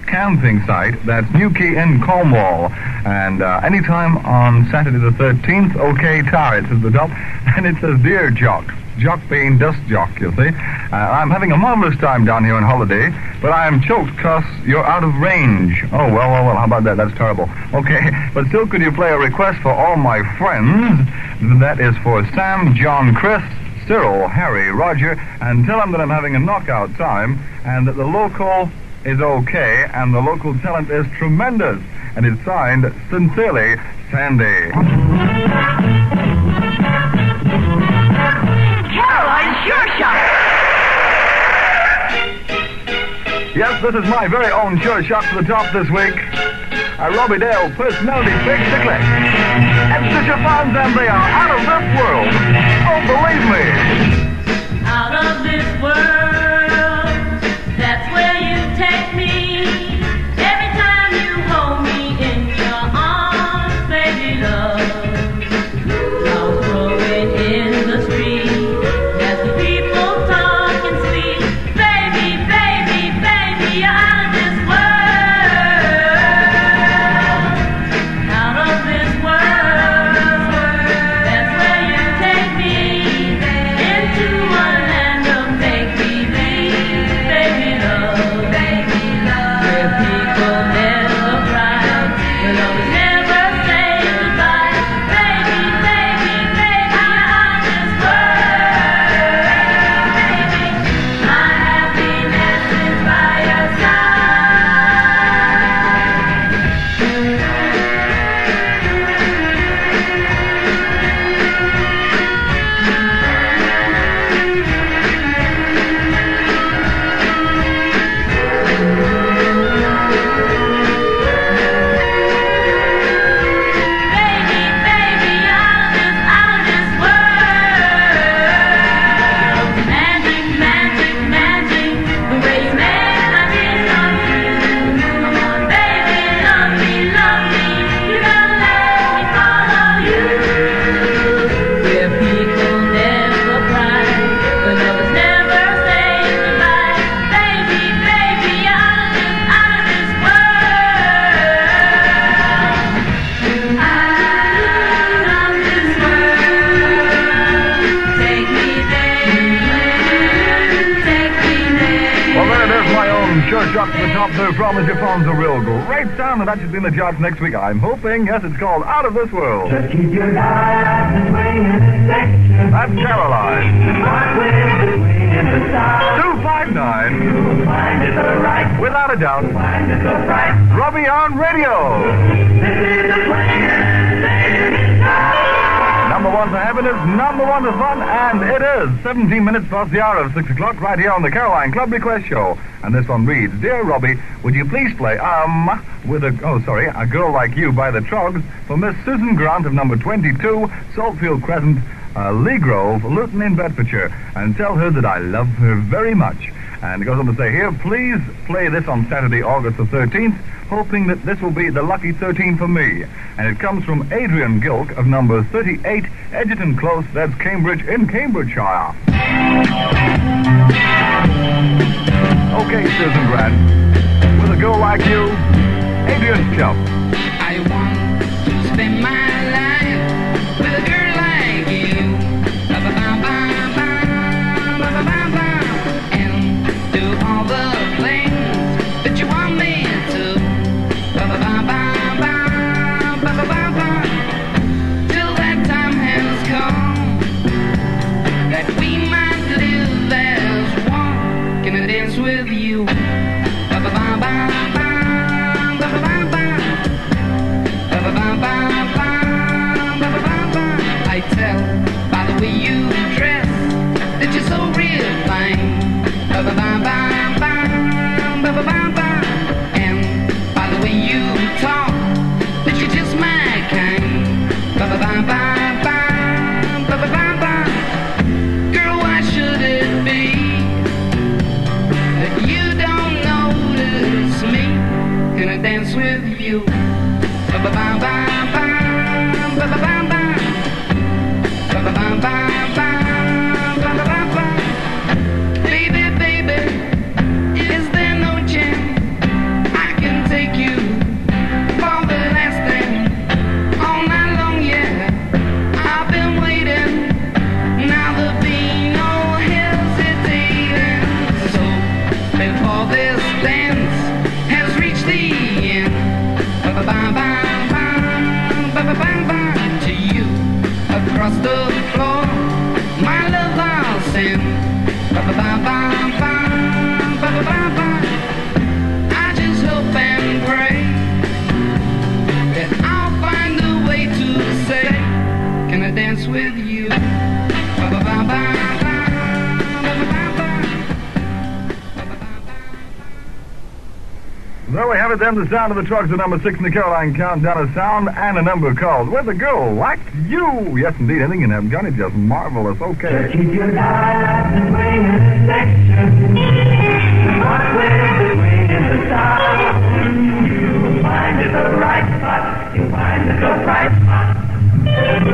camping site, that's Newquay in Cornwall. And uh, anytime on Saturday the 13th, OK tar, it says the top, and it says Dear Jock. Jock being dust jock, you see. Uh, I'm having a marvelous time down here on holiday, but I am choked because you're out of range. Oh, well, well, well, how about that? That's terrible. Okay, but still, could you play a request for all my friends? That is for Sam, John, Chris, Cyril, Harry, Roger, and tell them that I'm having a knockout time and that the local is okay and the local talent is tremendous. And it's signed, sincerely, Sandy. Caroline Sure Shot. Yes, this is my very own sure shot to the top this week. A Robbie Dale personality basically. Extra chiffons and they are out of this world. Oh, believe me. Out of this world, great and that should be in the charts next week. I'm hoping, yes, it's called Out of This World. That's Caroline. 259. Without a doubt. Robbie on radio. One for happiness, number one for fun, and it is 17 minutes past the hour of 6 o'clock right here on the Caroline Club Request Show. And this one reads, Dear Robbie, would you please play, um, with a, oh, sorry, A Girl Like You by the Troggs for Miss Susan Grant of number 22, Saltfield Crescent, uh, Lee Grove, Luton in Bedfordshire, and tell her that I love her very much. And it goes on to say here, please play this on Saturday, August the 13th, hoping that this will be the lucky 13 for me. And it comes from Adrian Gilk of number 38, Edgerton Close, that's Cambridge in Cambridgeshire. Okay, Susan Grant, with a girl like you, Adrian Chubb. I want to spend my with you. This It then, the sound of the Troggs at number six in the Caroline Countdown, a sound and a number called Where the Girl Liked You. Yes, indeed, anything can happen. Johnny, just marvelous. Okay. Keep your with spot.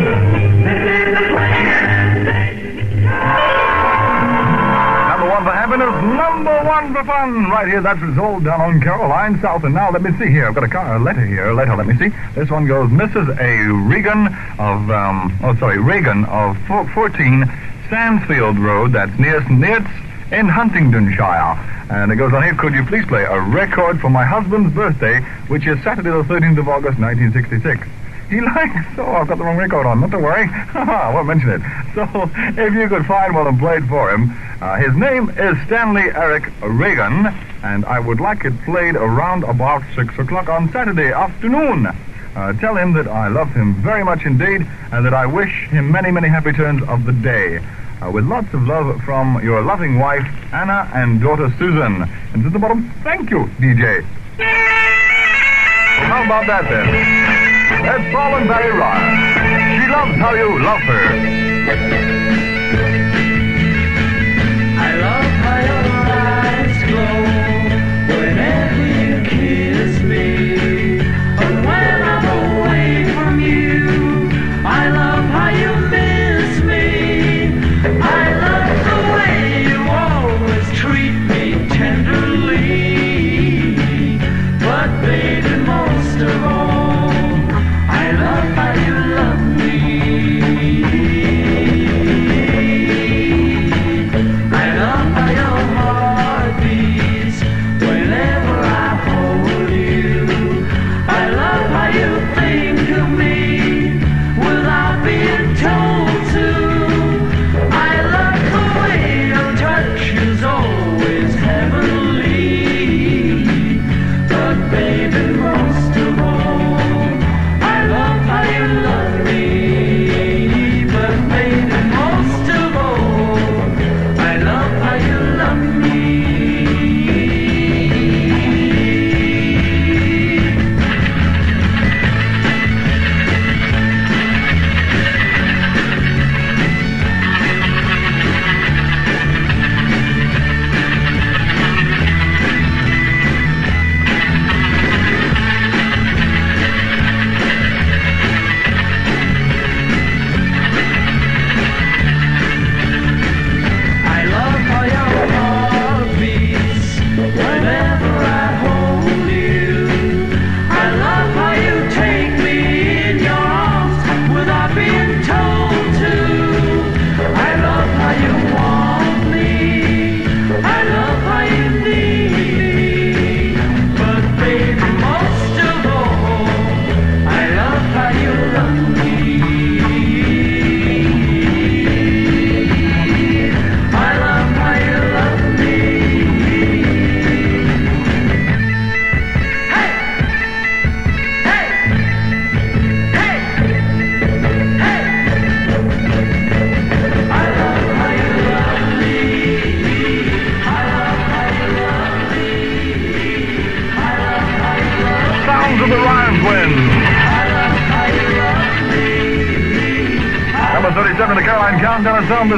Happiness, number one for fun. Right here, that's resolved down on Caroline South. And now, let me see here. I've got a, car, a letter here. Letter, let me see. This one goes Mrs. A. Regan of, um, oh, sorry, Regan of 14 Sandsfield Road. That's near Snitz in Huntingdonshire. And it goes on here, could you please play a record for my husband's birthday, which is Saturday the 13th of August, 1966. He likes, oh, I've got the wrong record on, not to worry. I won't mention it. So, if you could find one and play it for him. Uh, his name is Stanley Eric Reagan, and I would like it played around about 6 o'clock on Saturday afternoon. Uh, tell him that I love him very much indeed, and that I wish him many, many happy turns of the day. Uh, with lots of love from your loving wife, Anna, and daughter Susan. And to the bottom, thank you, DJ. How about that then? That's Paul and Barry Ryan. She loves how you love her. I love how your eyes glow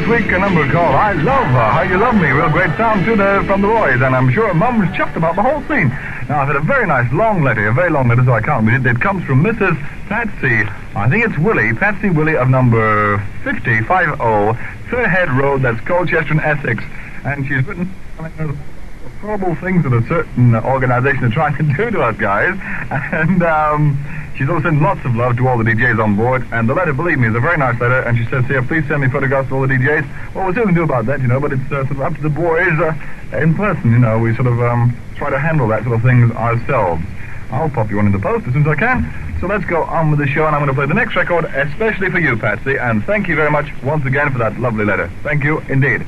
this week, a number called I Love Her, How You Love Me. Real great sound too there from the boys, and I'm sure Mum's chuffed about the whole scene. Now, I've had a very nice long letter, a very long letter, so I can't read it. It comes from Mrs. Patsy, I think it's Willie, Patsy Willie of number 50, 50, Fairhead Road, that's Colchester in Essex. And she's written horrible things that a certain organization are trying to do to us guys. And um, she's also sent lots of love to all the DJs on board. And the letter, believe me, is a very nice letter. And she says here, please send me photographs of all the DJs. Well, we'll see what do about that, you know, but it's uh, sort of up to the boys uh, in person, you know. We sort of um, try to handle that sort of things ourselves. I'll pop you one in the post as soon as I can. So let's go on with the show, and I'm going to play the next record, especially for you, Patsy. And thank you very much once again for that lovely letter. Thank you indeed.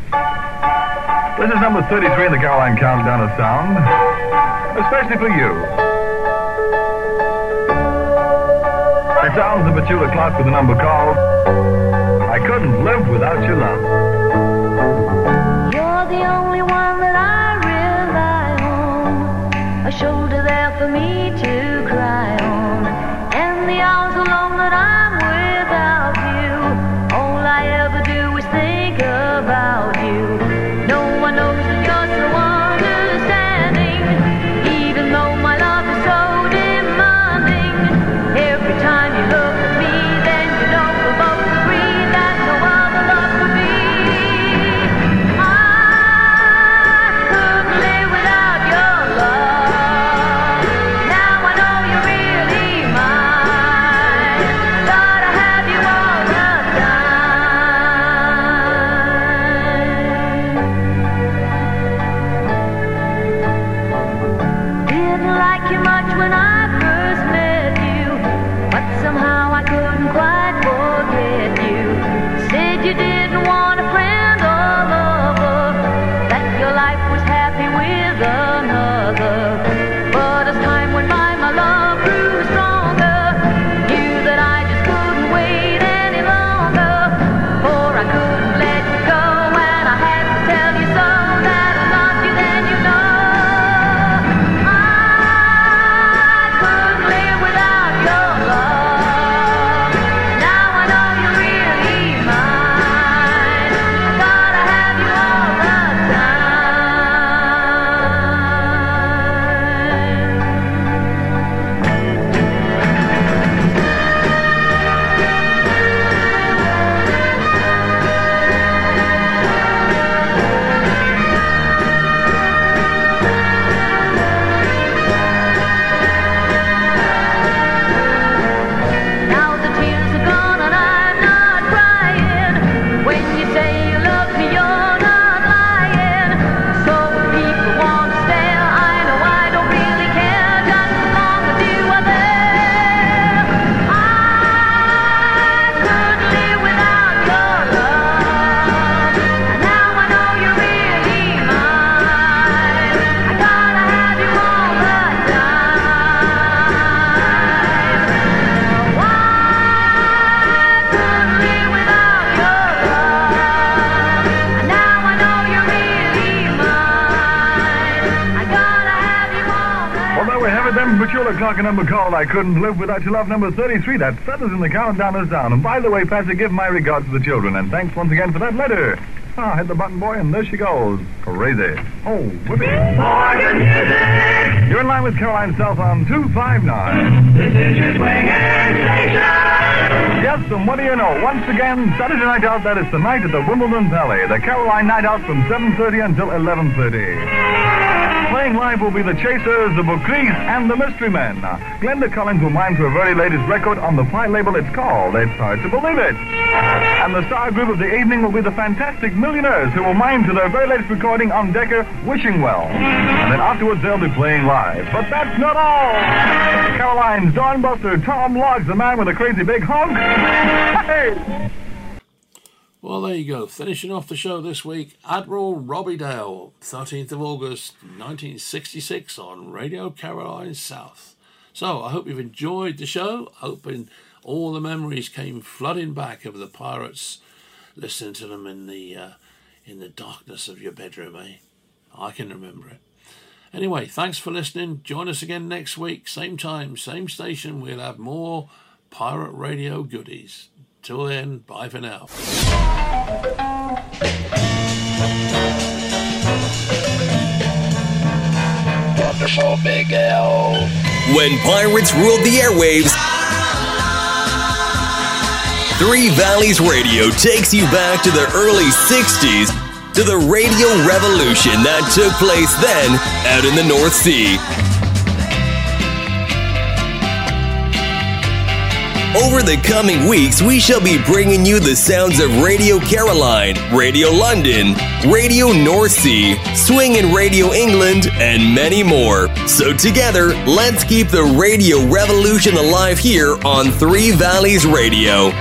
This is number 33 in the Caroline Countdown of Sound, especially for you. It sounds the two o'clock with the number called I Couldn't Live Without Your Love. You're the only one that I rely on, a shoulder there for me to Petula Clark a number called I Couldn't Live Without Your Love, number 33. That's feathers in the countdown is down. And by the way, Patsy, give my regards to the children. And thanks once again for that letter. Ah, hit the button, boy, and there she goes. Crazy. Oh, whip it. Morgan Music. You're in line with Caroline South on 259. This is your station. Yes, and what do you know? Once again, Saturday night out, that is tonight at the Wimbledon Palais. The Caroline Night Out from 7.30 until 11.30. Playing live will be the Chasers, the Boucris, and the Mystery Men. Uh, Glenda Collins will mime to her very latest record on the Pye label it's called It's Hard to Believe It. And the star group of the evening will be the Fantastic Millionaires, who will mime to their very latest recording on Decca, Wishing Well. And then afterwards they'll be playing live. But that's not all. Caroline's Dawn Buster, Tom Lodge, the man with a crazy big honk. Hey! Well, there you go. Finishing off the show this week, Admiral Robbie Dale, 13th of August, 1966, on Radio Caroline South. So I hope you've enjoyed the show. Hoping all the memories came flooding back of the pirates, listening to them in the uh, in the darkness of your bedroom. Eh? I can remember it. Anyway, thanks for listening. Join us again next week, same time, same station. We'll have more pirate radio goodies. Till then, bye for now. Wonderful Big L. When pirates ruled the airwaves, Three Valleys Radio takes you back to the early 60s to the radio revolution that took place then out in the North Sea. Over the coming weeks, we shall be bringing you the sounds of Radio Caroline, Radio London, Radio North Sea, Swinging Radio England, and many more. So, together, let's keep the radio revolution alive here on Three Valleys Radio.